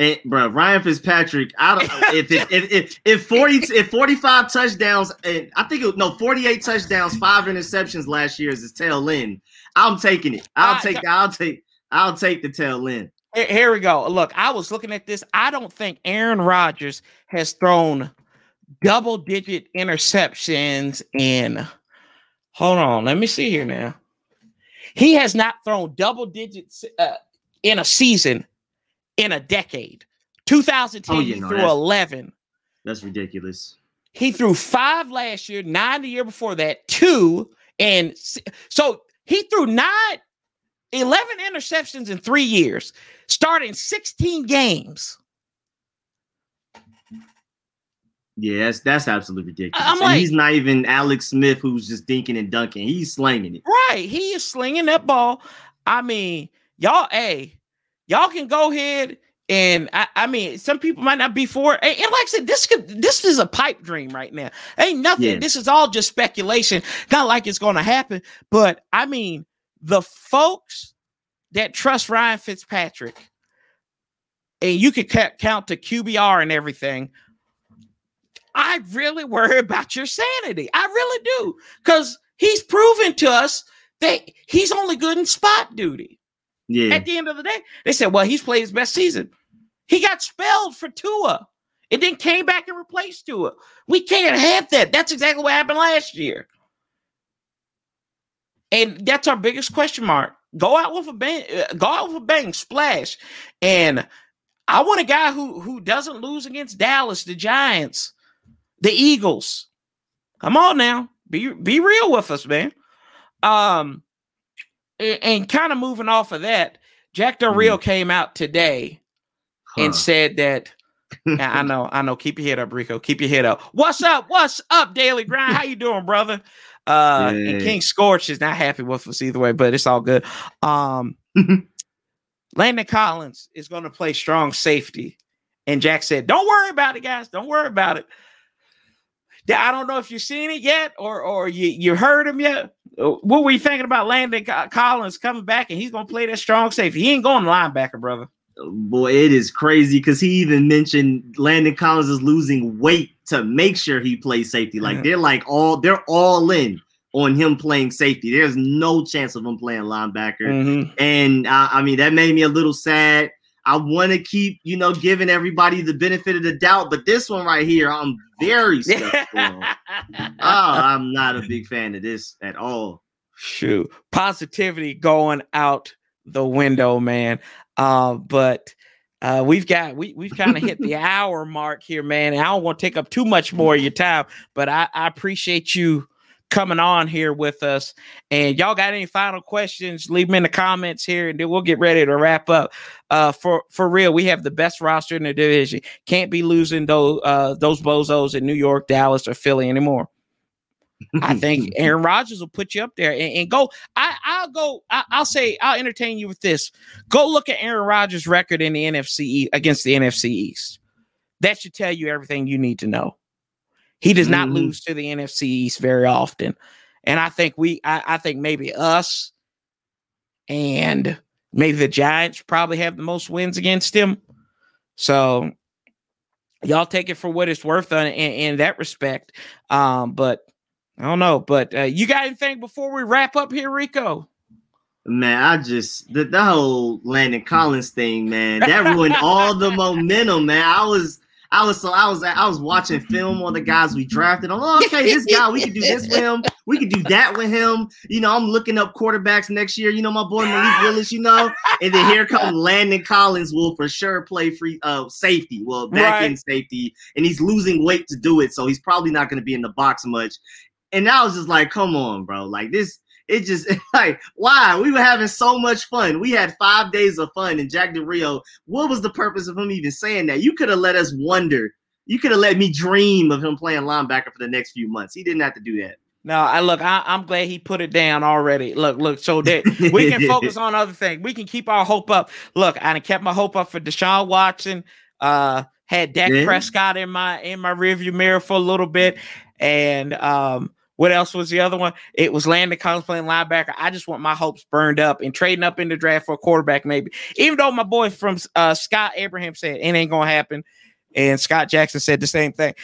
And, bro, Ryan Fitzpatrick. I don't if if, if if if forty if forty five touchdowns and I think it, no forty eight touchdowns, five interceptions last year is his tail end. I'm taking it. I'll take. I'll take. I'll take the tail end Here we go. Look, I was looking at this. I don't think Aaron Rodgers has thrown double digit interceptions in. Hold on. Let me see here now. He has not thrown double digits uh, in a season in a decade. 2010 oh, he threw 11. That's ridiculous. He threw five last year, nine the year before that, two, and so he threw nine, 11 interceptions in three years, starting 16 games. Yeah, that's that's absolutely ridiculous. I'm like, he's not even Alex Smith, who's just dinking and dunking. He's slinging it. Right, he is slinging that ball. I mean, y'all, hey, y'all can go ahead and I, I mean, some people might not be for it. And, and like I said, this could this is a pipe dream right now. Ain't nothing. Yeah. This is all just speculation. Not like it's going to happen. But I mean, the folks that trust Ryan Fitzpatrick, and you could count to QBR and everything I really worry about your sanity. I really do. Because he's proven to us that he's only good in spot duty. Yeah. At the end of the day, they said, well, he's played his best season. He got spelled for Tua. and then came back and replaced Tua. We can't have that. That's exactly what happened last year. And that's our biggest question mark. Go out with a bang, go out with a bang, splash. And I want a guy who who doesn't lose against Dallas, the Giants, the Eagles. Come on now. Be be real with us, man. Um and, and kind of moving off of that, Jack Del Rio mm. came out today huh. and said that I know, I know. Keep your head up, Rico. Keep your head up. What's up? What's up, Daily Grind? How you doing, brother? Uh and King Scorch is not happy with us either way, but it's all good. Um Landon Collins is going to play strong safety. And Jack said, Don't worry about it, guys. Don't worry about it. I don't know if you've seen it yet or or you, you heard him yet. What were you thinking about Landon Collins coming back and he's going to play that strong safety? He ain't going linebacker, brother. Boy, it is crazy because he even mentioned Landon Collins is losing weight to make sure he plays safety. Like they're like all they're all in on him playing safety. There's no chance of him playing linebacker. Mm-hmm. And uh, I mean that made me a little sad. I want to keep, you know, giving everybody the benefit of the doubt, but this one right here, I'm very skeptical. oh, I'm not a big fan of this at all. Shoot, positivity going out the window, man. Uh, but uh, we've got we we've kind of hit the hour mark here, man. I don't want to take up too much more of your time, but I, I appreciate you coming on here with us. And y'all got any final questions? Leave them in the comments here, and then we'll get ready to wrap up. Uh, for for real, we have the best roster in the division. Can't be losing those uh, those bozos in New York, Dallas, or Philly anymore. I think Aaron Rodgers will put you up there and, and go. I, I'll go. I, will say I'll entertain you with this. Go look at Aaron Rodgers' record in the NFC against the NFC East. That should tell you everything you need to know. He does not mm-hmm. lose to the NFC East very often. And I think we, I, I, think maybe us and maybe the Giants probably have the most wins against him. So y'all take it for what it's worth in, in, in that respect. Um, but I don't know. But uh, you got anything before we wrap up here, Rico? Man, I just the, the whole Landon Collins thing, man, that ruined all the momentum, man. I was I was so I was I was watching film on the guys we drafted. I'm oh, okay, this guy we could do this with him. We could do that with him. You know, I'm looking up quarterbacks next year. You know, my boy Malik Willis. You know, and then here comes Landon Collins will for sure play free uh safety. Well, back right. end safety, and he's losing weight to do it, so he's probably not going to be in the box much. And I was just like, come on, bro, like this it just like why we were having so much fun. We had five days of fun, and Jack Del Rio. What was the purpose of him even saying that? You could have let us wonder. You could have let me dream of him playing linebacker for the next few months. He didn't have to do that. No, I look. I, am glad he put it down already. Look, look, so that we can focus on other things. We can keep our hope up. Look, I kept my hope up for Deshaun Watson. Uh, had Dak yeah. Prescott in my in my rearview mirror for a little bit, and um, what else was the other one? It was Landon Collins playing linebacker. I just want my hopes burned up and trading up in the draft for a quarterback, maybe. Even though my boy from uh, Scott Abraham said it ain't gonna happen, and Scott Jackson said the same thing.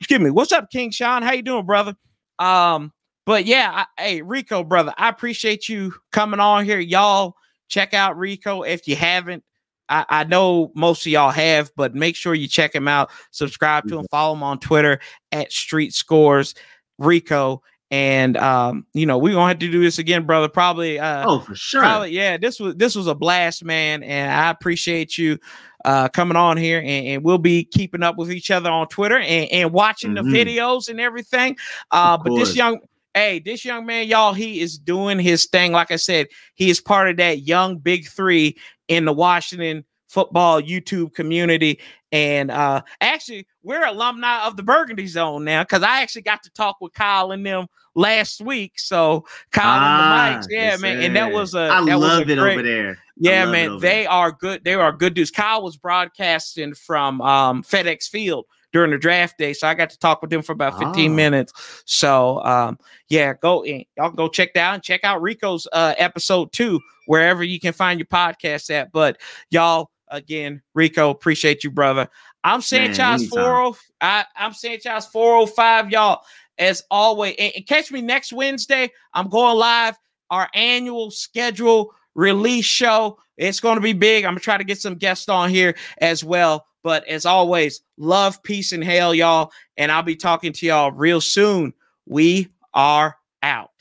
Excuse me. What's up, King Sean? How you doing, brother? Um, but yeah, I, hey Rico, brother, I appreciate you coming on here. Y'all check out Rico if you haven't. I, I, know most of y'all have, but make sure you check him out. Subscribe to him, follow him on Twitter at Street Scores Rico. And um, you know, we're gonna have to do this again, brother. Probably uh oh for sure. Probably, yeah, this was this was a blast, man. And I appreciate you uh coming on here and, and we'll be keeping up with each other on Twitter and, and watching mm-hmm. the videos and everything. Uh but this young hey, this young man, y'all, he is doing his thing. Like I said, he is part of that young big three in the Washington football YouTube community. And uh actually, we're alumni of the Burgundy Zone now because I actually got to talk with Kyle and them last week. So Kyle ah, and the mics, yeah, yes, man. And that was a I that love was a it great, over there. Yeah, man. They there. are good. They are good dudes. Kyle was broadcasting from um, FedEx Field during the draft day. So I got to talk with them for about 15 oh. minutes. So um, yeah, go in. Y'all go check that out and check out Rico's uh, episode two, wherever you can find your podcast at. But y'all, again, Rico, appreciate you, brother. I'm Sanchez 40. I, I'm Sanchez 405, y'all. As always, and, and catch me next Wednesday. I'm going live. Our annual schedule release show. It's going to be big. I'm going to try to get some guests on here as well. But as always, love, peace, and hail, y'all. And I'll be talking to y'all real soon. We are out.